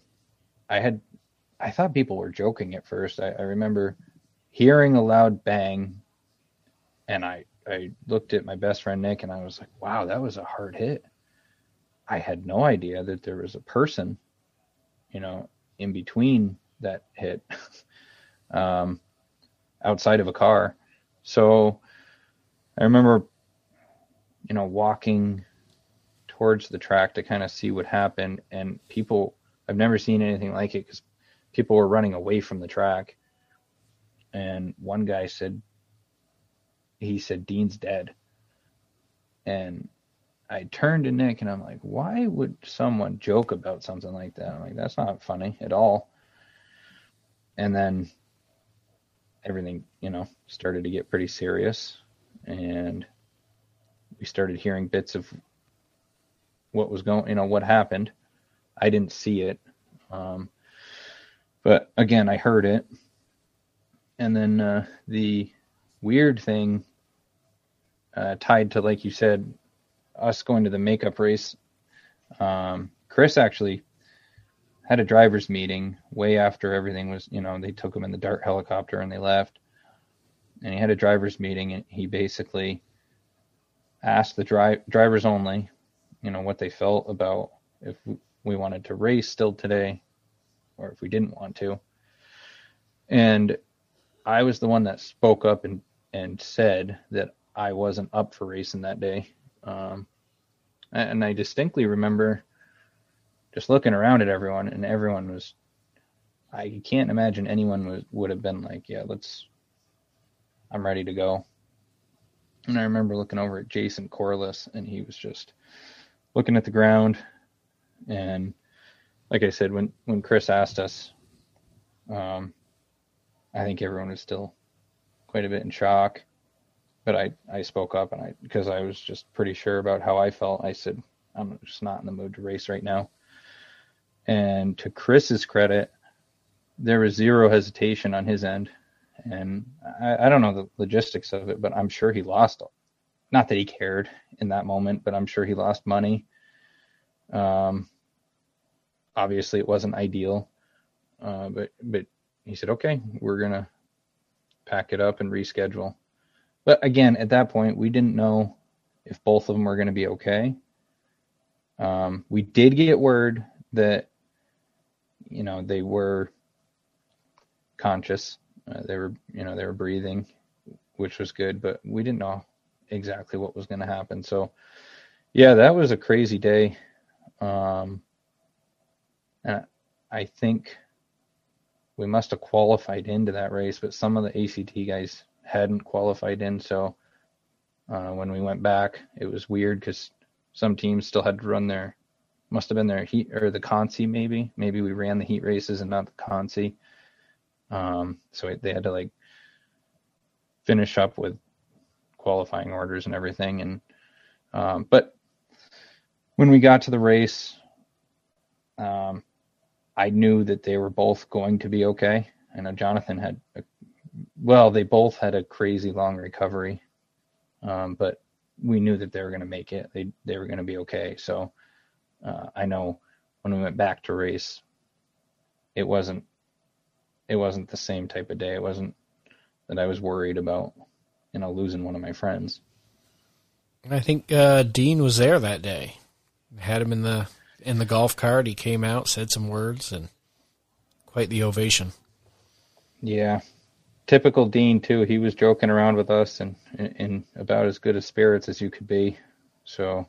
Speaker 3: I had I thought people were joking at first. I, I remember hearing a loud bang, and I I looked at my best friend Nick and I was like, wow, that was a hard hit. I had no idea that there was a person, you know, in between that hit, (laughs) um, outside of a car. So I remember, you know, walking towards the track to kind of see what happened. And people, I've never seen anything like it because people were running away from the track. And one guy said, he said Dean's dead. And I turned to Nick and I'm like, why would someone joke about something like that? I'm like, that's not funny at all. And then everything, you know, started to get pretty serious and we started hearing bits of what was going, you know, what happened. I didn't see it. Um, But again, I heard it. And then uh, the weird thing uh, tied to, like you said, us going to the makeup race. Um, Chris actually had a driver's meeting way after everything was, you know, they took him in the DHART helicopter and they left. And he had a driver's meeting and he basically asked the dri- drivers only, you know, what they felt about if we wanted to race still today or if we didn't want to. And I was the one that spoke up and, and said that I wasn't up for racing that day. Um, and I distinctly remember just looking around at everyone, and everyone was. I can't imagine anyone was would have been like, "Yeah, let's. I'm ready to go." And I remember looking over at Jason Corliss, and he was just looking at the ground. And like I said, when when Chris asked us, um, I think everyone was still quite a bit in shock but I, I spoke up and I because I was just pretty sure about how I felt. I said I'm just not in the mood to race right now. And to Chris's credit, there was zero hesitation on his end, and I, I don't know the logistics of it, but I'm sure he lost. Not that he cared in that moment, but I'm sure he lost money. Um, obviously, it wasn't ideal, uh, but but he said, okay, we're gonna pack it up and reschedule but again, at that point, we didn't know if both of them were going to be okay. Um, we did get word that, you know, they were conscious. Uh, they were, you know, they were breathing, which was good, but we didn't know exactly what was going to happen. So, yeah, that was a crazy day. Um, and I think we must have qualified into that race, but some of the ACT guys hadn't qualified in. So uh, when we went back, it was weird because some teams still had to run their, must have been their heat or the consi maybe. Maybe we ran the heat races and not the consi. Um, so they had to like finish up with qualifying orders and everything. And um, but when we got to the race, um, I knew that they were both going to be okay. I know Jonathan had a well, they both had a crazy long recovery, um, but we knew that they were going to make it. They they were going to be okay. So uh, I know when we went back to race, it wasn't it wasn't the same type of day. It wasn't that I was worried about, you know, losing one of my friends.
Speaker 1: I think uh, Dean was there that day. Had him in the in the golf cart. He came out, said some words, and quite the ovation.
Speaker 3: Yeah, typical Dean too. He was joking around with us and in about as good a spirits as you could be. So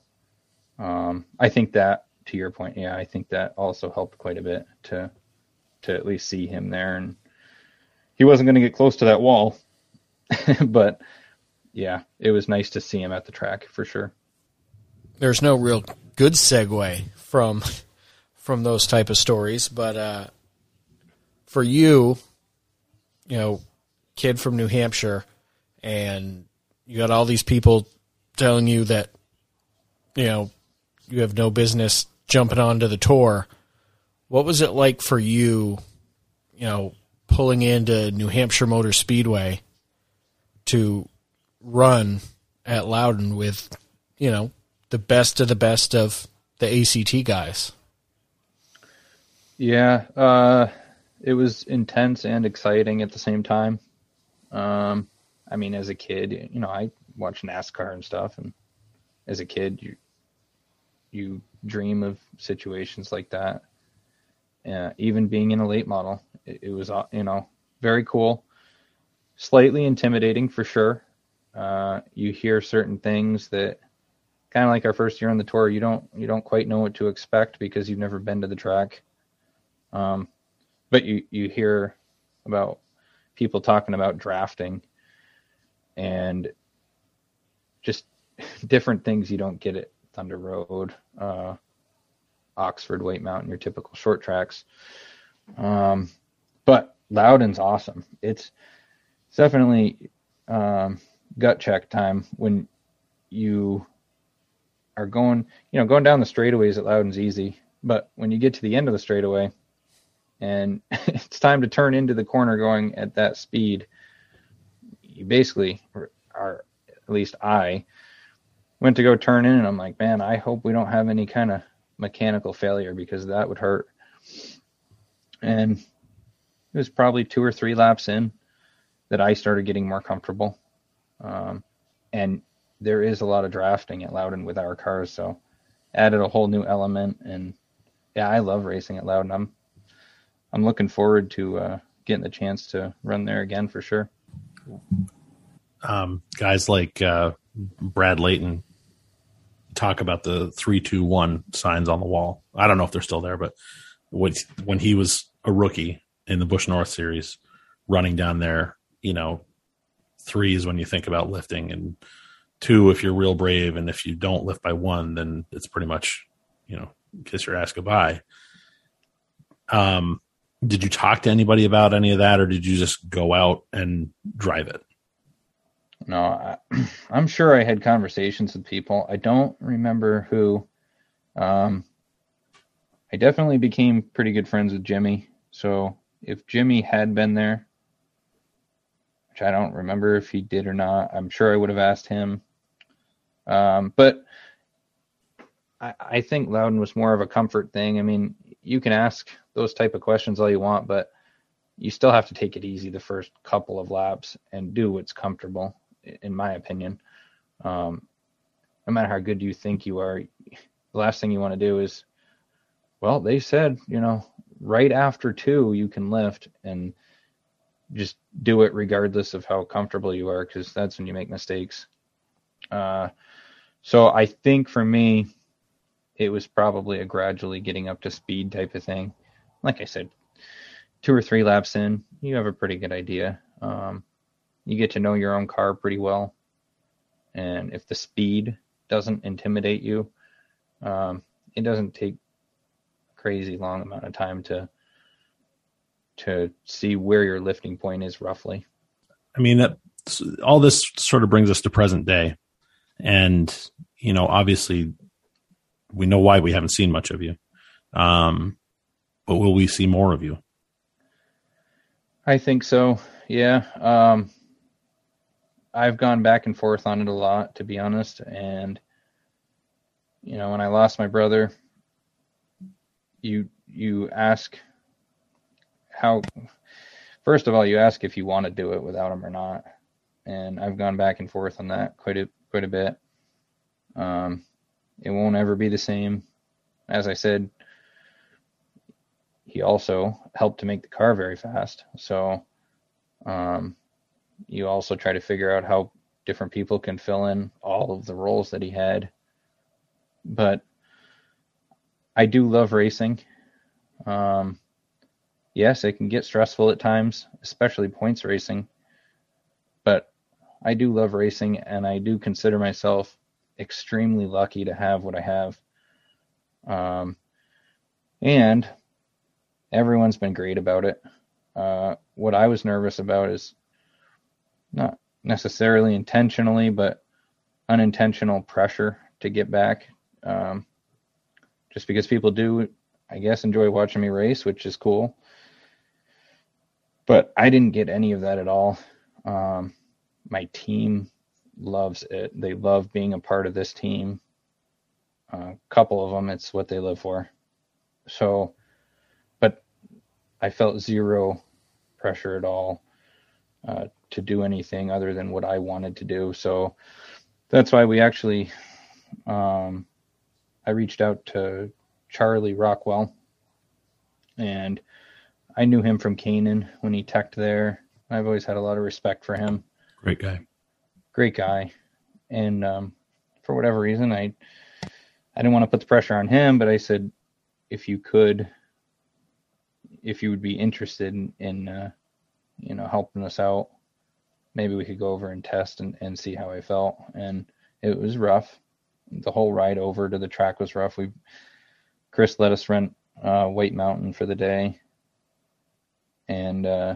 Speaker 3: um, I think that to your point, yeah, I think that also helped quite a bit to to at least see him there. And he wasn't going to get close to that wall, (laughs) but yeah, it was nice to see him at the track for sure.
Speaker 1: There's no real good segue from from those type of stories, but uh, for you, you know, kid from New Hampshire, and you got all these people telling you that, you know, you have no business jumping onto the tour. What was it like for you, you know, pulling into New Hampshire Motor Speedway to run at Loudon with, you know, the best of the best of the ACT guys?
Speaker 3: Yeah, uh, it was intense and exciting at the same time. Um, I mean, as a kid, you know, I watch NASCAR and stuff, and as a kid, you you dream of situations like that. Uh, even being in a late model, it, it, was uh, you know very cool, slightly intimidating for sure. Uh, you hear certain things that kind of like our first year on the tour, you don't you don't quite know what to expect because you've never been to the track. Um, but you you hear about people talking about drafting and just (laughs) different things you don't get at Thunder Road, uh, Oxford, White Mountain, your typical short tracks. Um, but Loudon's awesome. It's, definitely um, gut check time when you are going, you know, going down the straightaways at Loudon's easy, but when you get to the end of the straightaway, and (laughs) it's time to turn into the corner going at that speed. You basically are, at least I went to go turn in, and I'm like, man, I hope we don't have any kind of mechanical failure because that would hurt. And it was probably two or three laps in that I started getting more comfortable. Um, and there is a lot of drafting at Loudon with our cars, so added a whole new element. And yeah, I love racing at Loudon. I'm I'm looking forward to uh, getting the chance to run there again for sure.
Speaker 2: Um, guys like uh, Brad Leighton talk about the three, two, one signs on the wall. I don't know if they're still there, but when when he was a rookie in the Busch North Series, running down there, you know, three is when you think about lifting, and two if you're real brave, and if you don't lift by one, then it's pretty much, you know, kiss your ass goodbye. Um, did you talk to anybody about any of that, or did you just go out and drive it?
Speaker 3: No, I, (clears throat) am sure I had conversations with people. I don't remember who. Um, I definitely became pretty good friends with Jimmy. So if Jimmy had been there, which I don't remember if he did or not, I'm sure I would have asked him. Um, but I, I think Loudon was more of a comfort thing. I mean, you can ask those type of questions all you want, but you still have to take it easy the first couple of laps and do what's comfortable, in my opinion. Um, no matter how good you think you are, the last thing you want to do is, well, they said, you know, right after two, you can lift and just do it regardless of how comfortable you are, because that's when you make mistakes. Uh, so I think for me, it was probably a gradually getting up to speed type of thing. Like I said, two or three laps in, you have a pretty good idea. Um, you get to know your own car pretty well. And if the speed doesn't intimidate you, um, it doesn't take crazy long amount of time to to see where your lifting point is roughly.
Speaker 2: I mean that all this sort of brings us to present day, and you know obviously we know why we haven't seen much of you. Um, but will we see more of you?
Speaker 3: I think so. Yeah. Um, I've gone back and forth on it a lot, to be honest. And, you know, when I lost my brother, you, you ask how, first of all, you ask if you want to do it without him or not. And I've gone back and forth on that quite a, quite a bit. Um, it won't ever be the same. As I said, he also helped to make the car very fast. So um, you also try to figure out how different people can fill in all of the roles that he had. But I do love racing. Um, yes, it can get stressful at times, especially points racing. But I do love racing, and I do consider myself extremely lucky to have what I have. Um, and everyone's been great about it. Uh, what I was nervous about is not necessarily intentionally, but unintentional pressure to get back. Um, just because people do, I guess, enjoy watching me race, which is cool. But I didn't get any of that at all. Um, my team loves it. They love being a part of this team. A uh, couple of them, it's what they live for. So, but I felt zero pressure at all uh, to do anything other than what I wanted to do. So that's why we actually, um, I reached out to Charlie Rockwell, and I knew him from Canaan when he teched there. I've always had a lot of respect for him.
Speaker 2: Great guy
Speaker 3: great guy, and um, for whatever reason, I I didn't want to put the pressure on him, but I said if you could, if you would be interested in, in uh, you know helping us out, maybe we could go over and test and, and see how I felt. And it was rough. The whole ride over to the track was rough. We Chris let us rent uh, White Mountain for the day, and uh,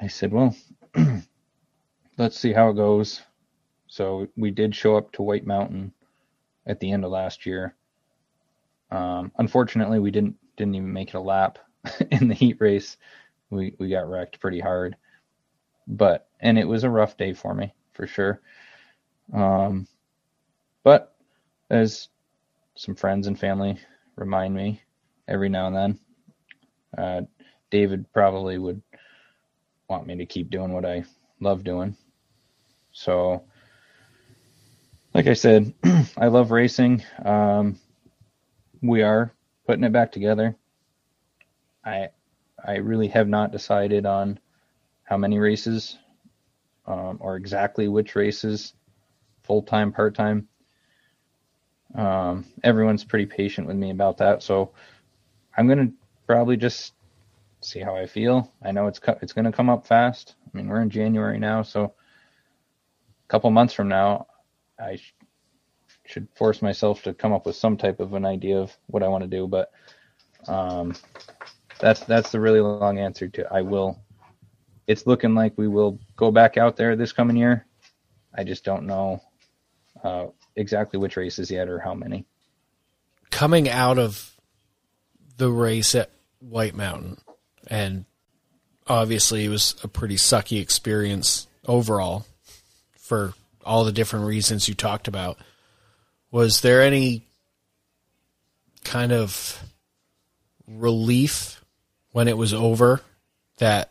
Speaker 3: I said, well. (clears throat) let's see how it goes. So we did show up to White Mountain at the end of last year. Um, unfortunately, we didn't didn't even make it a lap. (laughs) in the heat race, we we got wrecked pretty hard. But and it was a rough day for me for sure. Um, but as some friends and family remind me every now and then, uh, David probably would want me to keep doing what I love doing. So, like I said, (clears throat) I love racing. Um, we are putting it back together. I I really have not decided on how many races um, or exactly which races, full time, part time. Um, everyone's pretty patient with me about that, so I'm gonna probably just see how I feel. I know it's it's gonna come up fast. I mean, we're in January now, so couple months from now, I sh- should force myself to come up with some type of an idea of what I want to do. But um, that's that's the really long answer to I will. It's looking like we will go back out there this coming year. I just don't know uh, exactly which races yet or how many.
Speaker 1: Coming out of the race at White Mountain, and obviously it was a pretty sucky experience overall for all the different reasons you talked about. Was there any kind of relief when it was over that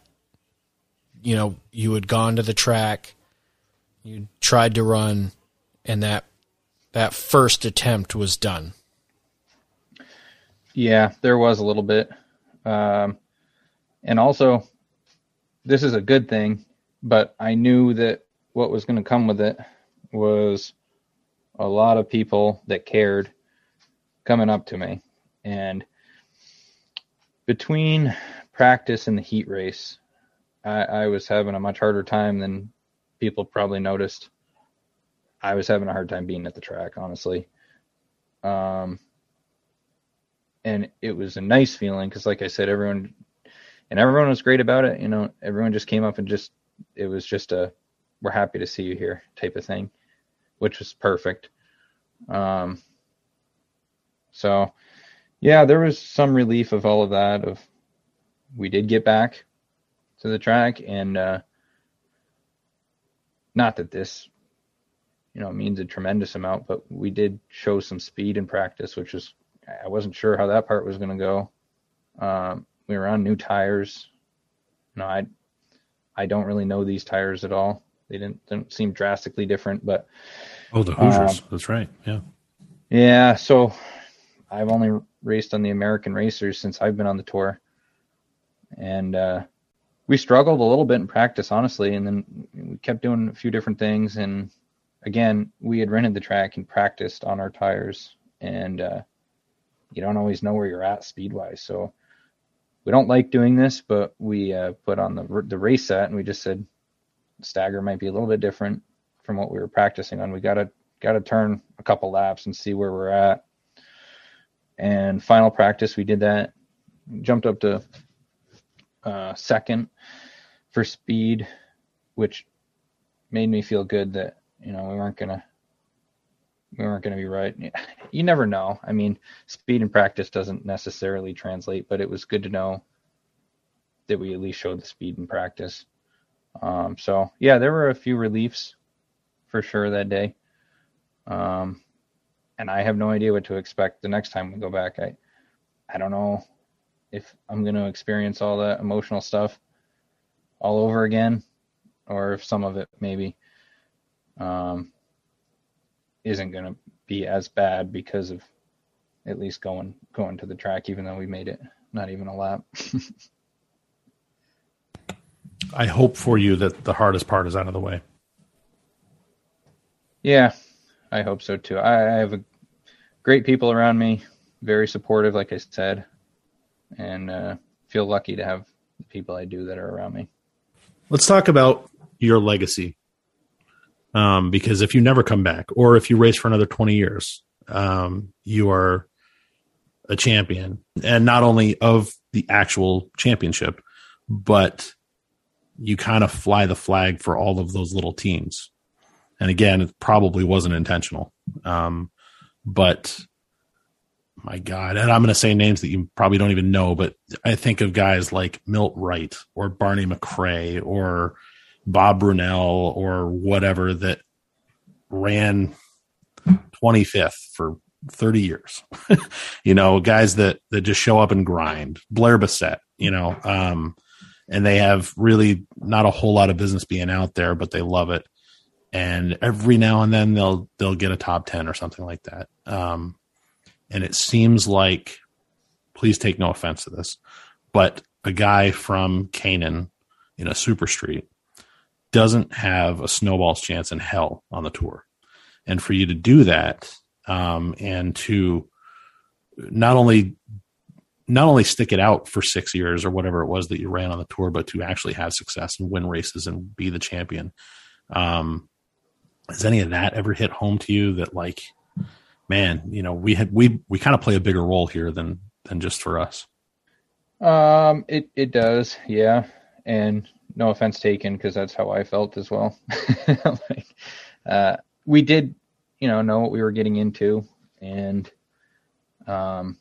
Speaker 1: you know you had gone to the track you tried to run and that that first attempt was done
Speaker 3: yeah there was a little bit um, and also this is a good thing but i knew that what was going to come with it was a lot of people that cared coming up to me and between practice and the heat race, I, I, was having a much harder time than people probably noticed. I was having a hard time being at the track, honestly. Um, and it was a nice feeling because, like I said, everyone and everyone was great about it. You know, everyone just came up and just it was just a we're happy to see you here type of thing, which was perfect. Um, so yeah, there was some relief of all of that. Of we did get back to the track, and uh, not that this, you know, means a tremendous amount, but we did show some speed in practice, which was I wasn't sure how that part was going to go. Um, we were on new tires. No, I I don't really know these tires at all. They didn't didn't seem drastically different, but
Speaker 2: oh, the Hoosiers. Um, That's right. Yeah.
Speaker 3: Yeah. So I've only raced on the American Racers since I've been on the tour, and uh, we struggled a little bit in practice, honestly. And then we kept doing a few different things. And again, we had rented the track and practiced on our tires, and uh, you don't always know where you're at speed wise. So we don't like doing this, but we uh, put on the the race set, and we just said stagger might be a little bit different from what we were practicing on. We gotta gotta turn a couple laps and see where we're at and final practice, we did that. Jumped up to uh, second for speed, which made me feel good that you know we weren't gonna we weren't gonna be right. You never know. I mean, speed in practice doesn't necessarily translate, but it was good to know that we at least showed the speed in practice. Um, so yeah, there were a few reliefs for sure that day. Um, and I have no idea what to expect the next time we go back. I I don't know if I'm going to experience all that emotional stuff all over again, or if some of it maybe um, isn't going to be as bad because of at least going going to the track, even though we made it not even a lap. (laughs)
Speaker 2: I hope for you that the hardest part is out of the way.
Speaker 3: Yeah, I hope so too. I, I have a, great people around me, very supportive, like I said, and uh, feel lucky to have the people I do that are around me.
Speaker 2: Let's talk about your legacy. Um, because if you never come back, or if you race for another 20 years, um, you are a champion, and not only of the actual championship, but you kind of fly the flag for all of those little teams. And again, it probably wasn't intentional. Um, but my God. And I'm going to say names that you probably don't even know, but I think of guys like Milt Wright or Barney McRae or Bob Brunel or whatever that ran 25th for 30 years. (laughs) you know, guys that, that just show up and grind. Blair Bassett, you know, um, and they have really not a whole lot of business being out there, but they love it. And every now and then they'll they'll get a top ten or something like that. Um, and it seems like, please take no offense to this, but a guy from Canaan in a super street doesn't have a snowball's chance in hell on the tour. And for you to do that, um, and to not only not only stick it out for six years or whatever it was that you ran on the tour, but to actually have success and win races and be the champion. Um, has any of that ever hit home to you that like man, you know, we had we we kind of play a bigger role here than than just for us.
Speaker 3: Um, it it does, yeah, and no offense taken because that's how I felt as well. (laughs) like, uh, we did, you know, know what we were getting into, and um,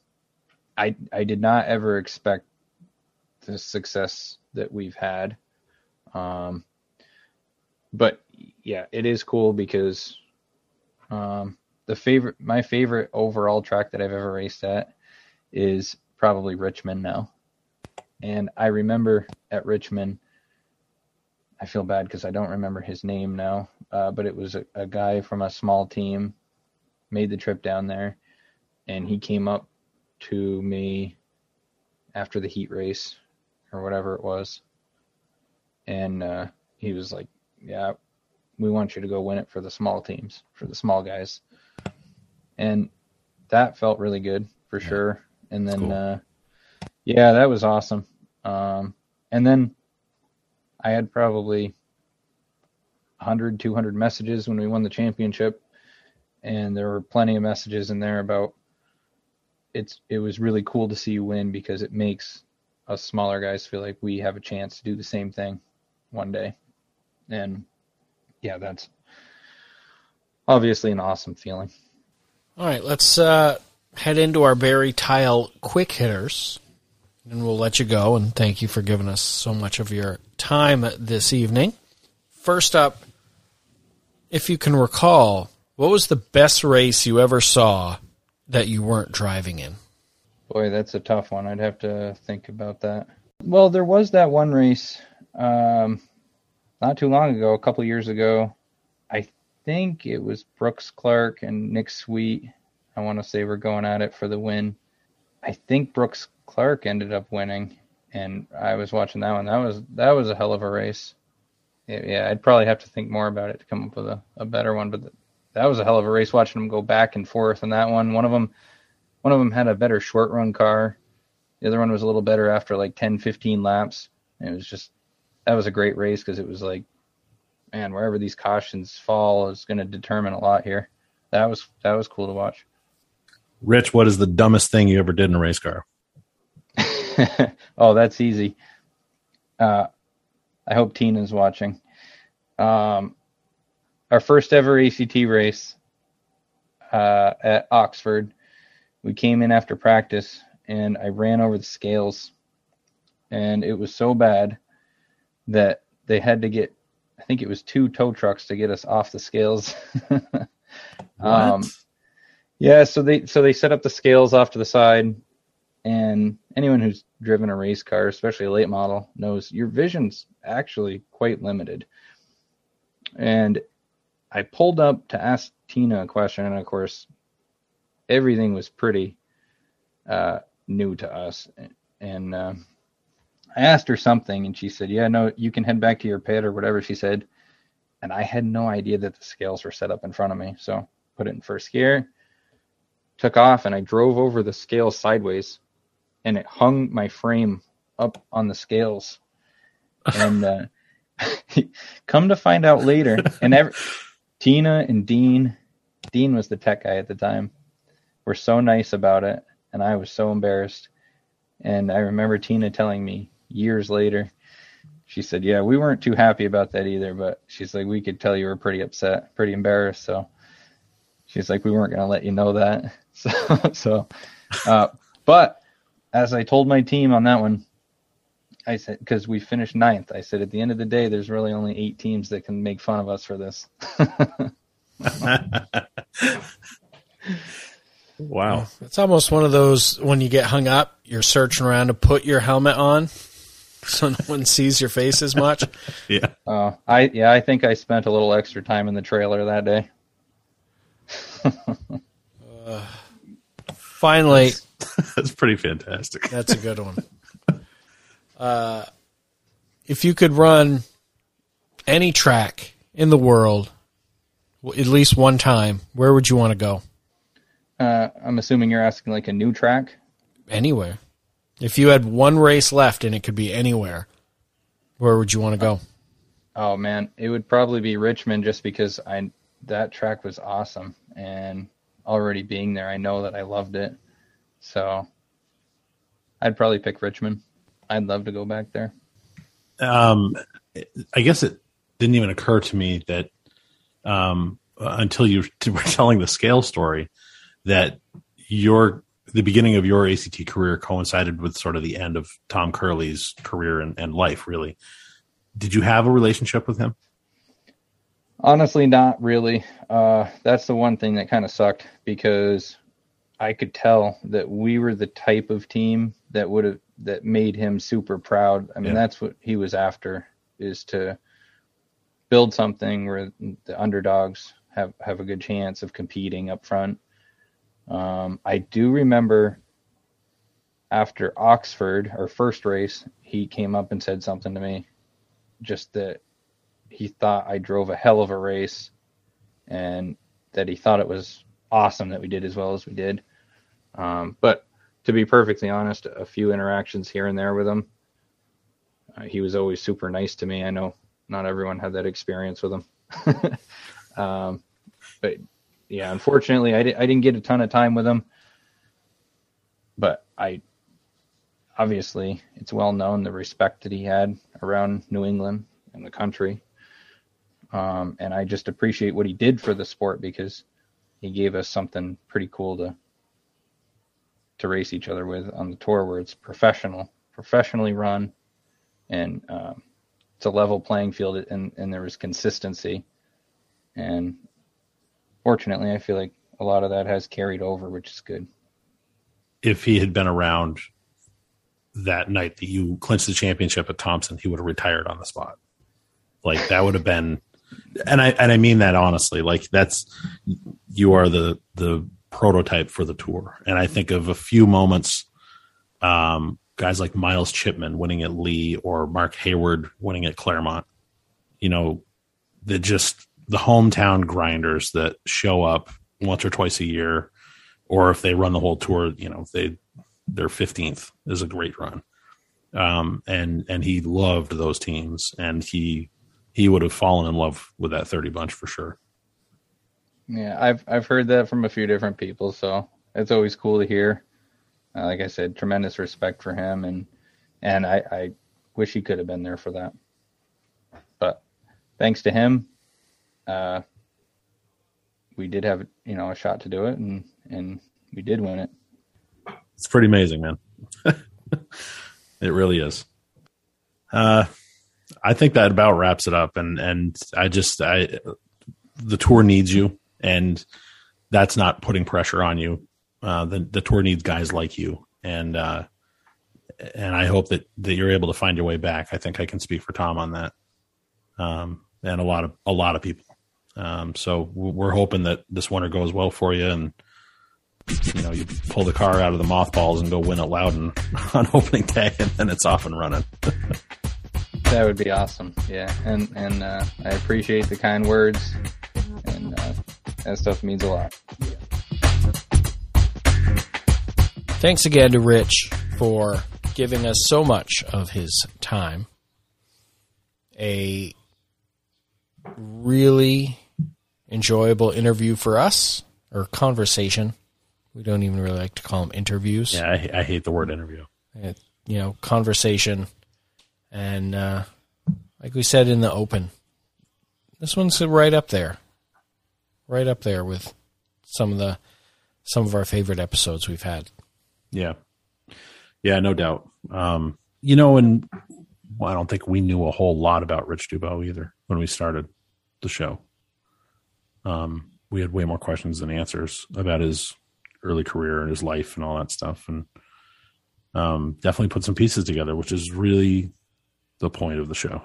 Speaker 3: I I did not ever expect the success that we've had. Um, but yeah, it is cool because um, the favorite my favorite overall track that I've ever raced at is probably Richmond now. And I remember at Richmond, I feel bad because I don't remember his name now, uh, but it was a, a guy from a small team made the trip down there, and he came up to me after the heat race or whatever it was, and uh, he was like, "Yeah, we want you to go win it for the small teams, for the small guys." and that felt really good for yeah. sure. And then, cool. uh, yeah, that was awesome. Um, and then I had probably 100, 200 messages when we won the championship, and there were plenty of messages in there about it's. It was really cool to see you win because it makes us smaller guys feel like we have a chance to do the same thing one day, and yeah, that's obviously an awesome feeling.
Speaker 1: All right, let's uh, head into our Barre Tile quick hitters, and we'll let you go. And thank you for giving us so much of your time this evening. First up, if you can recall, what was the best race you ever saw that you weren't driving in?
Speaker 3: Boy, that's a tough one. I'd have to think about that. Well, there was that one race um, not too long ago, a couple years ago. I think it was Brooks Clark and Nick Sweet. I want to say we're going at it for the win. I think Brooks Clark ended up winning, and I was watching that one. That was that was a hell of a race. Yeah, I'd probably have to think more about it to come up with a, a better one, but that was a hell of a race watching them go back and forth on that one. One of them, one of them had a better short run car. The other one was a little better after like 10, 15 laps. And it was just that was a great race because it was like man, wherever these cautions fall is going to determine a lot here. That was that was cool to watch.
Speaker 2: Rich, what is the dumbest thing you ever did in a race car? (laughs)
Speaker 3: oh, that's easy. Uh, I hope Tina's watching. Um, our first ever ACT race uh, at Oxford. We came in after practice, and I ran over the scales, and it was so bad that they had to get I think it was two tow trucks to get us off the scales. (laughs) um, yeah, so they so they set up the scales off to the side, and anyone who's driven a race car, especially a late model, knows your vision's actually quite limited. And I pulled up to ask Tina a question, and of course, everything was pretty uh, new to us, and uh, I asked her something and she said, Yeah, no, you can head back to your pit or whatever she said. And I had no idea that the scales were set up in front of me. So put it in first gear, took off, and I drove over the scales sideways and it hung my frame up on the scales. (laughs) And uh, (laughs) come to find out later, and every, Tina and Dean, Dean was the tech guy at the time, were so nice about it. And I was so embarrassed. And I remember Tina telling me, years later. She said, "Yeah, we weren't too happy about that either, but she's like, we could tell you were pretty upset, pretty embarrassed. So she's like, we weren't going to let you know that. (laughs) So, so Uh, but as I told my team on that one, I said because we finished ninth, I said at the end of the day, there's really only eight teams that can make fun of us for this. (laughs)
Speaker 2: wow.
Speaker 1: It's almost one of those when you get hung up, you're searching around to put your helmet on (laughs) so no one sees your face as much. (laughs)
Speaker 2: Yeah.
Speaker 3: Uh, I yeah, I think I spent a little extra time in the trailer that day.
Speaker 1: Finally,
Speaker 2: That's pretty fantastic.
Speaker 1: that's a good one. Uh, if you could run any track in the world at least one time, where would you want to go?
Speaker 3: Uh, I'm assuming you're asking like a new track.
Speaker 1: Anywhere. If you had one race left and it could be anywhere, where would you want to go?
Speaker 3: Oh man, it would probably be Richmond just because I that track was awesome and already being there, I know that I loved it. So I'd probably pick Richmond. I'd love to go back there.
Speaker 2: um, I guess it didn't even occur to me that um, until you (laughs) were telling the scale story that your the beginning of your ACT career coincided with sort of the end of Tom Curley's career and, and life. Really, did you have a relationship with him?
Speaker 3: Honestly, not really. Uh, that's the one thing that kind of sucked because I could tell that we were the type of team that would have that made him super proud. I mean,
Speaker 2: Yeah.
Speaker 3: that's what he was after is to build something where the underdogs have have a good chance of competing up front. Um, I do remember after Oxford, our first race, he came up and said something to me, just that he thought I drove a hell of a race, and that he thought it was awesome that we did as well as we did. Um, but to be perfectly honest, a few interactions here and there with him, uh, he was always super nice to me. I know not everyone had that experience with him, (laughs) um, but yeah, unfortunately, I, di- I didn't get a ton of time with him. But I obviously it's well known the respect that he had around New England and the country. Um, and I just appreciate what he did for the sport because he gave us something pretty cool to to race each other with on the tour, where it's professional, professionally run, and um, it's a level playing field, and and there was consistency. And fortunately, I feel like a lot of that has carried over, which is good.
Speaker 2: If he had been around that night that you clinched the championship at Thompson, he would have retired on the spot. Like that would have been, and I and I mean that honestly. Like that's you are the the prototype for the tour, and I think of a few moments. Um, guys like Miles Chipman winning at Lee or Mark Hayward winning at Claremont. You know, that just the hometown grinders that show up once or twice a year, or if they run the whole tour, you know, they their fifteenth is a great run. Um, and and he loved those teams, and he he would have fallen in love with that thirty bunch for sure.
Speaker 3: Yeah, I've I've heard that from a few different people, so it's always cool to hear. Uh, like I said, tremendous respect for him, and and I, I wish he could have been there for that. But thanks to him, uh, we did have you know a shot to do it, and and we did win it.
Speaker 2: It's pretty amazing, man. (laughs) it really is. Uh, I think that about wraps it up, and and I just I the tour needs you, and that's not putting pressure on you. Uh, the the tour needs guys like you, and uh, and I hope that that you're able to find your way back. I think I can speak for Tom on that, um, and a lot of a lot of people. Um, so we're hoping that this winter goes well for you, and you know you pull the car out of the mothballs and go win at Loudon (laughs) on opening day, and then it's off and running. (laughs)
Speaker 3: That would be awesome. Yeah, and and uh, I appreciate the kind words, and uh, that stuff means a lot.
Speaker 1: Thanks again to Rich for giving us so much of his time. A really enjoyable interview for us, or conversation. We don't even really like to call them interviews.
Speaker 2: Yeah, I, I hate the word interview.
Speaker 1: It- you know, conversation. And uh, like we said in the open, this one's right up there, right up there with some of the some of our favorite episodes we've had.
Speaker 2: Yeah. Yeah, no doubt. Um, you know, and I don't think we knew a whole lot about Rich Dubeau either when we started the show. Um, we had way more questions than answers about his early career and his life and all that stuff. And um, definitely put some pieces together, which is really the point of the show.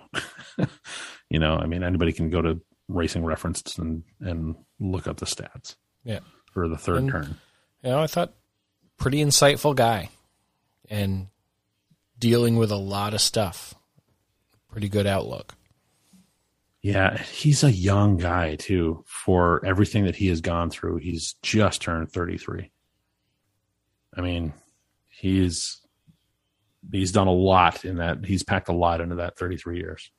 Speaker 2: (laughs) you know, I mean, anybody can go to Racing Reference and and look up the stats.
Speaker 1: Yeah.
Speaker 2: For the third
Speaker 1: And-
Speaker 2: turn.
Speaker 1: You know, I thought pretty insightful guy and dealing with a lot of stuff. Pretty good outlook.
Speaker 2: Yeah, he's a young guy too. For everything that he has gone through, he's just turned thirty three. I mean, he's he's done a lot in that. He's packed a lot into that thirty three years.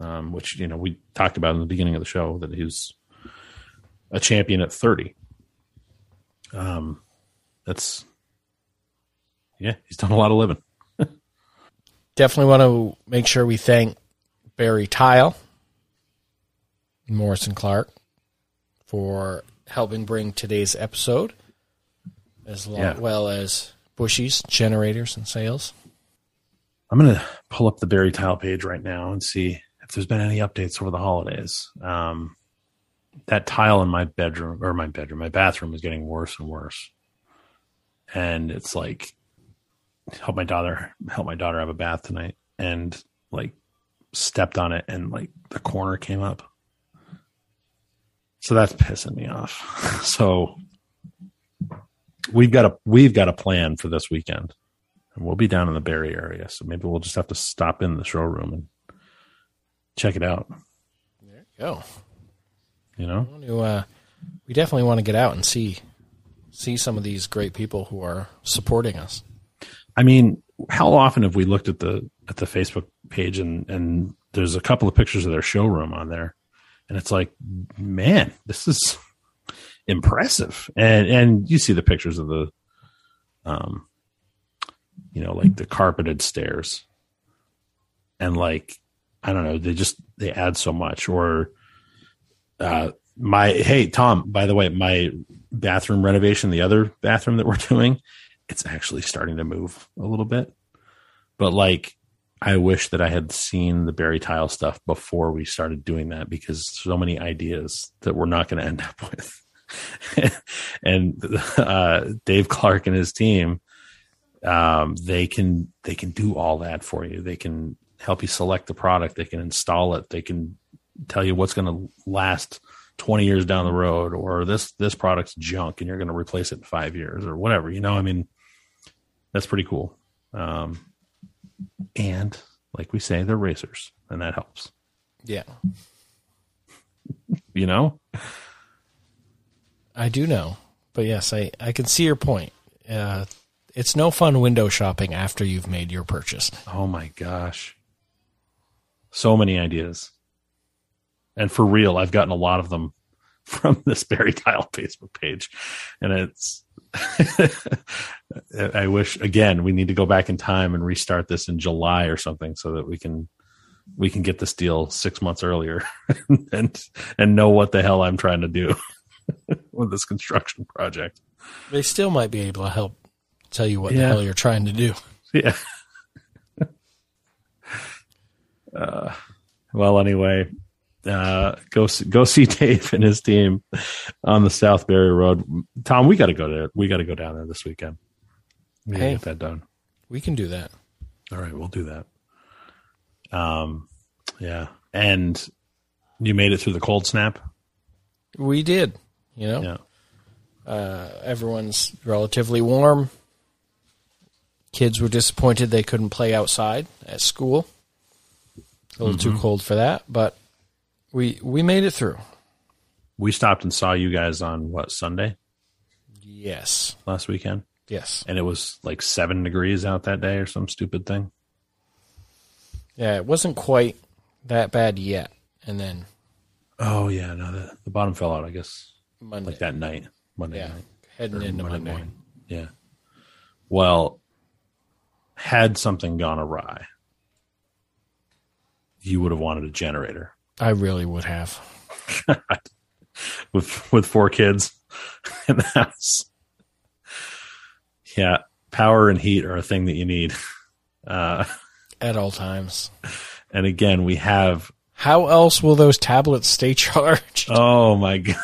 Speaker 2: Um, which you know we talked about in the beginning of the show that he's a champion at thirty. Um, that's yeah, he's done a lot of living. (laughs)
Speaker 1: Definitely want to make sure we thank Barre Tile, Morrison Clark, for helping bring today's episode, as
Speaker 2: Yeah.
Speaker 1: well as Bushy's generators and sales.
Speaker 2: I'm gonna pull up the Barry Tile page right now and see there's been any updates over the holidays. Um, that tile in my bedroom or my bedroom, my bathroom is getting worse and worse, and it's like help my daughter help my daughter have a bath tonight, and like stepped on it and like the corner came up. So that's pissing me off. (laughs) so we've got a we've got a plan for this weekend. And we'll be down in the Barre area, so maybe we'll just have to stop in the showroom and check it out.
Speaker 1: There you go.
Speaker 2: You know,
Speaker 1: to, uh, we definitely want to get out and see see some of these great people who are supporting us.
Speaker 2: I mean, how often have we looked at the at the Facebook page and and there's a couple of pictures of their showroom on there, and it's like, man, this is impressive. And and you see the pictures of the, um, you know, like the carpeted stairs, and like I don't know, they just they add so much. Or, uh, my hey Tom, by the way, my bathroom renovation, the other bathroom that we're (laughs) doing, it's actually starting to move a little bit. But like, I wish that I had seen the Barre Tile stuff before we started doing that because so many ideas that we're not going to end up with. (laughs) and uh, Dave Clark and his team, um, they can they can do all that for you. They can help you select the product. They can install it. They can tell you what's going to last 20 years down the road or this this product's junk and you're going to replace it in 5 years or whatever you know i mean that's pretty cool um and like we say they're racers and that helps
Speaker 1: Yeah, (laughs)
Speaker 2: you know
Speaker 1: I do know, but yes, I I can see your point. Uh, it's no fun window shopping after you've made your purchase.
Speaker 2: oh my gosh so many ideas and for real i've gotten a lot of them (laughs) from this Barre Tile Facebook page, and it's. (laughs) I wish again we need to go back in time and restart this in July or something so that we can we can get this deal six months earlier (laughs) and and know what the hell I'm trying to do with this construction project.
Speaker 1: They still might be able to help tell you what the hell you're trying to do.
Speaker 2: Yeah. Uh, well, anyway, uh, go see, go (laughs) see Dave and his team on the South Barre Road. Tom, we got to go there. We got to go down there this weekend. We
Speaker 1: Hey.
Speaker 2: get that done.
Speaker 1: We can do that.
Speaker 2: All right, we'll do that. Um, yeah, and you made it through the cold snap.
Speaker 1: We did. You know,
Speaker 2: Yeah,
Speaker 1: uh, everyone's relatively warm. Kids were disappointed they couldn't play outside at school. A little too mm-hmm. cold for that, but we we made it through.
Speaker 2: we stopped and saw you guys on what Sunday
Speaker 1: Yes,
Speaker 2: last weekend,
Speaker 1: yes,
Speaker 2: and it was like seven degrees out that day or some stupid thing.
Speaker 1: yeah. It wasn't quite that bad yet, and then
Speaker 2: Oh yeah, no, the, the bottom fell out. I guess
Speaker 1: Monday,
Speaker 2: like that night, Monday
Speaker 1: yeah,
Speaker 2: night.
Speaker 1: heading into
Speaker 2: Monday
Speaker 1: Monday.
Speaker 2: morning. Yeah. Well, had something gone awry, you would have wanted a generator
Speaker 1: I really would have. (laughs)
Speaker 2: with with four kids in the house. Yeah, power and heat are a thing that you need. (laughs) Uh,
Speaker 1: At all times.
Speaker 2: and again, we have.
Speaker 1: How else will those tablets stay (laughs) charged?
Speaker 2: Oh my god!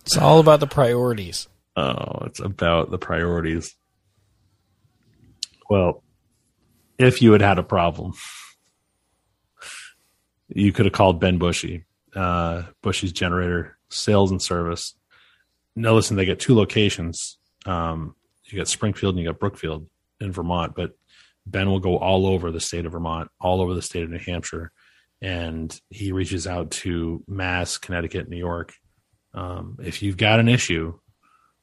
Speaker 1: It's all about the priorities.
Speaker 2: Oh, it's about the priorities. Well, if you had had a problem, you could have called Ben Bushy, uh, Bushy's generator sales and service. Now, listen, they get two locations. Um, you got Springfield and you got Brookfield in Vermont, but Ben will go all over the state of Vermont, all over the state of New Hampshire, and he reaches out to Mass, Connecticut, New York. Um, if you've got an issue,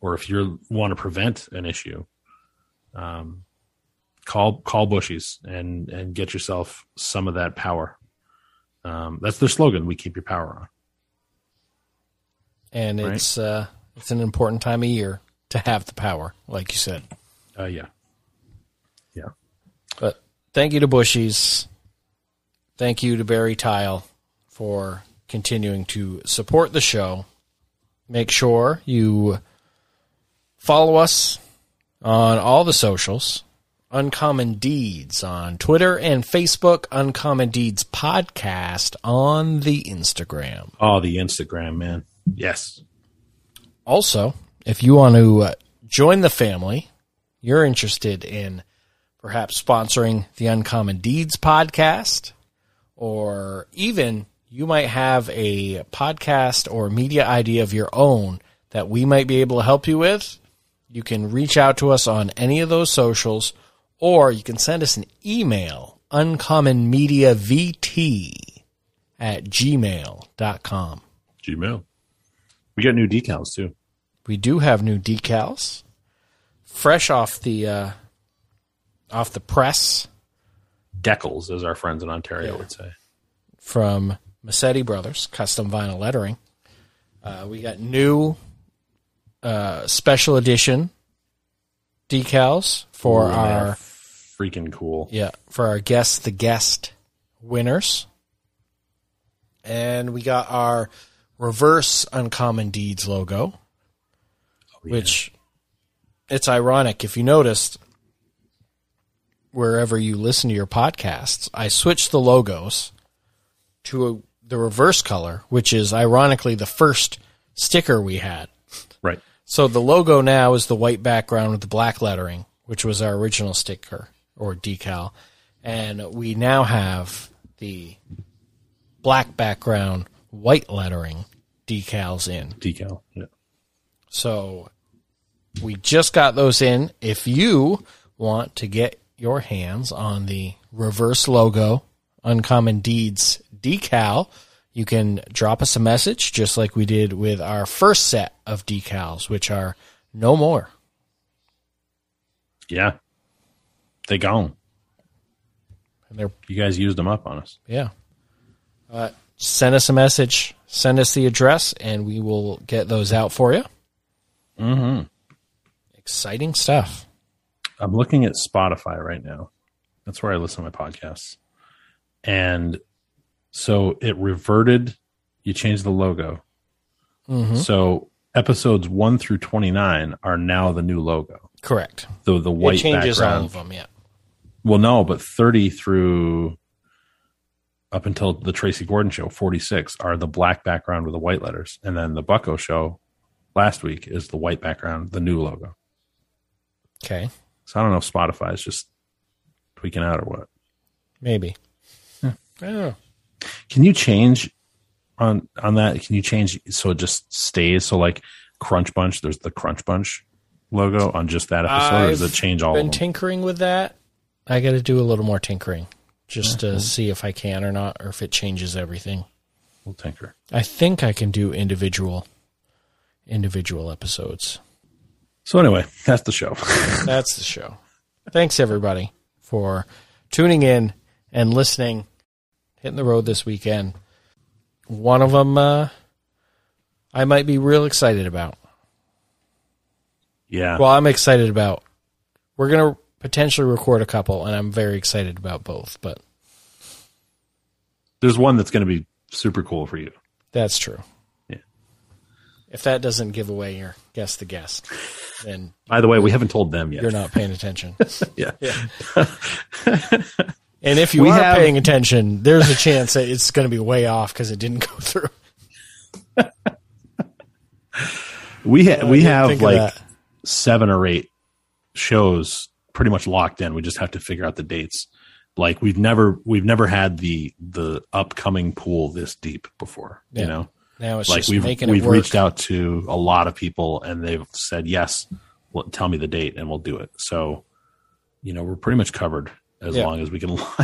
Speaker 2: or if you want to prevent an issue, um, call call Bushies and and get yourself some of that power. Um, that's their slogan. We keep your power on.
Speaker 1: And
Speaker 2: Right.
Speaker 1: it's uh, it's an important time of year to have the power, like you said.
Speaker 2: Uh, yeah, yeah.
Speaker 1: But thank you to Bushies. Thank you to Barre Tile for continuing to support the show. Make sure you follow us on all the socials. Uncommon Deeds on Twitter and Facebook. Uncommon Deeds Podcast on the Instagram.
Speaker 2: Oh, the Instagram man. Yes.
Speaker 1: Also, if you want to uh, join the family, you're interested in perhaps sponsoring the Uncommon Deeds podcast, or even you might have a podcast or media idea of your own that we might be able to help you with, you can reach out to us on any of those socials, or you can send us an email, uncommonmediavt at gmail.com.
Speaker 2: Gmail. We got new decals too.
Speaker 1: We do have new decals, fresh off the uh, off the press
Speaker 2: Decals, as our friends in Ontario would say.
Speaker 1: from Massetti Brothers, custom vinyl lettering. Uh, we got new uh, special edition decals for
Speaker 2: Ooh,
Speaker 1: our
Speaker 2: freaking cool.
Speaker 1: yeah for our guests, the guest winners, and we got our reverse uncommon deeds logo. Oh, which it's ironic if you noticed wherever you listen to your podcasts i switched the logos to a, the reverse color which is ironically the first sticker we had
Speaker 2: Right.
Speaker 1: so the logo now is the white background with the black lettering which was our original sticker or decal and we now have the black background white lettering decals in
Speaker 2: Decal. Yeah.
Speaker 1: so we just got those in. If you want to get your hands on the reverse logo Uncommon Deeds decal, you can drop us a message just like we did with our first set of decals, which are no more.
Speaker 2: Yeah. They gone.
Speaker 1: And they're
Speaker 2: You guys used them up on us.
Speaker 1: yeah. Uh, send us a message, send us the address, and we will get those out for you.
Speaker 2: Mm-hmm.
Speaker 1: Exciting stuff.
Speaker 2: I'm looking at Spotify right now. That's where I listen to my podcasts. And so it reverted. You changed the logo.
Speaker 1: Mm-hmm.
Speaker 2: So episodes one through 29 are now the new logo.
Speaker 1: Correct.
Speaker 2: The, the white
Speaker 1: it changes
Speaker 2: background.
Speaker 1: all of them. Yeah.
Speaker 2: Well, no, but 30 through up until the Tracy Gordon show, 46 are the black background with the white letters. And then the Bucko show last week is the white background, the new logo.
Speaker 1: Okay.
Speaker 2: So I don't know if Spotify is just tweaking out or what.
Speaker 1: Maybe. I don't know.
Speaker 2: Can you change on on that? Can you change so it just stays? So like Crunch Bunch, there's the Crunch Bunch logo on just that episode, or does it change all
Speaker 1: been
Speaker 2: of them?
Speaker 1: tinkering with that. I got to do a little more tinkering just to see if I can or not, or if it changes everything.
Speaker 2: we'll tinker.
Speaker 1: I think I can do individual individual episodes.
Speaker 2: So anyway, that's the show. (laughs)
Speaker 1: That's the show. Thanks everybody for tuning in and listening. Hitting the road this weekend. One of them uh, I might be real excited about.
Speaker 2: yeah.
Speaker 1: Well, I'm excited about. We're gonna potentially record a couple, and I'm very excited about both. But
Speaker 2: there's one that's going to be super cool for you.
Speaker 1: that's true.
Speaker 2: Yeah.
Speaker 1: If that doesn't give away your guess the guest, then
Speaker 2: By the way, we haven't told them yet.
Speaker 1: you're not paying attention. (laughs)
Speaker 2: Yeah. (laughs)
Speaker 1: And if you
Speaker 2: We
Speaker 1: are
Speaker 2: have-
Speaker 1: paying attention, there's a chance that it's going to be way off because it didn't go through. (laughs)
Speaker 2: We ha- uh,
Speaker 1: we
Speaker 2: have like seven or eight shows pretty much locked in. We just have to figure out the dates. Like we've never we've never had the the upcoming pool this deep before.
Speaker 1: Yeah.
Speaker 2: You know,
Speaker 1: Now it's
Speaker 2: like
Speaker 1: just
Speaker 2: we've
Speaker 1: making
Speaker 2: we've
Speaker 1: work.
Speaker 2: reached out to a lot of people and they've said yes. Well, tell me the date and we'll do it. So, you know, we're pretty much covered as
Speaker 1: Yeah.
Speaker 2: long as we can. (laughs)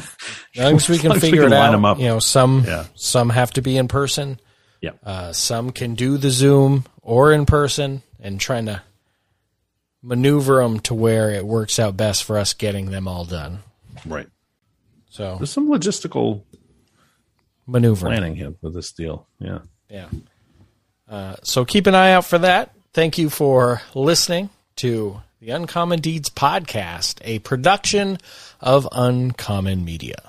Speaker 1: As long as we can figure it
Speaker 2: line
Speaker 1: out,
Speaker 2: them up.
Speaker 1: you know, some
Speaker 2: Yeah.
Speaker 1: some have to be in person.
Speaker 2: Yeah.
Speaker 1: Uh, some can do the Zoom or in person, and trying to maneuver them to where it works out best for us getting them all done.
Speaker 2: right.
Speaker 1: So
Speaker 2: There's some logistical
Speaker 1: maneuvering.
Speaker 2: planning here with this deal. Yeah.
Speaker 1: Yeah. Uh, so keep an eye out for that. Thank you for listening to the Uncommon Deeds podcast, a production of Uncommon Media.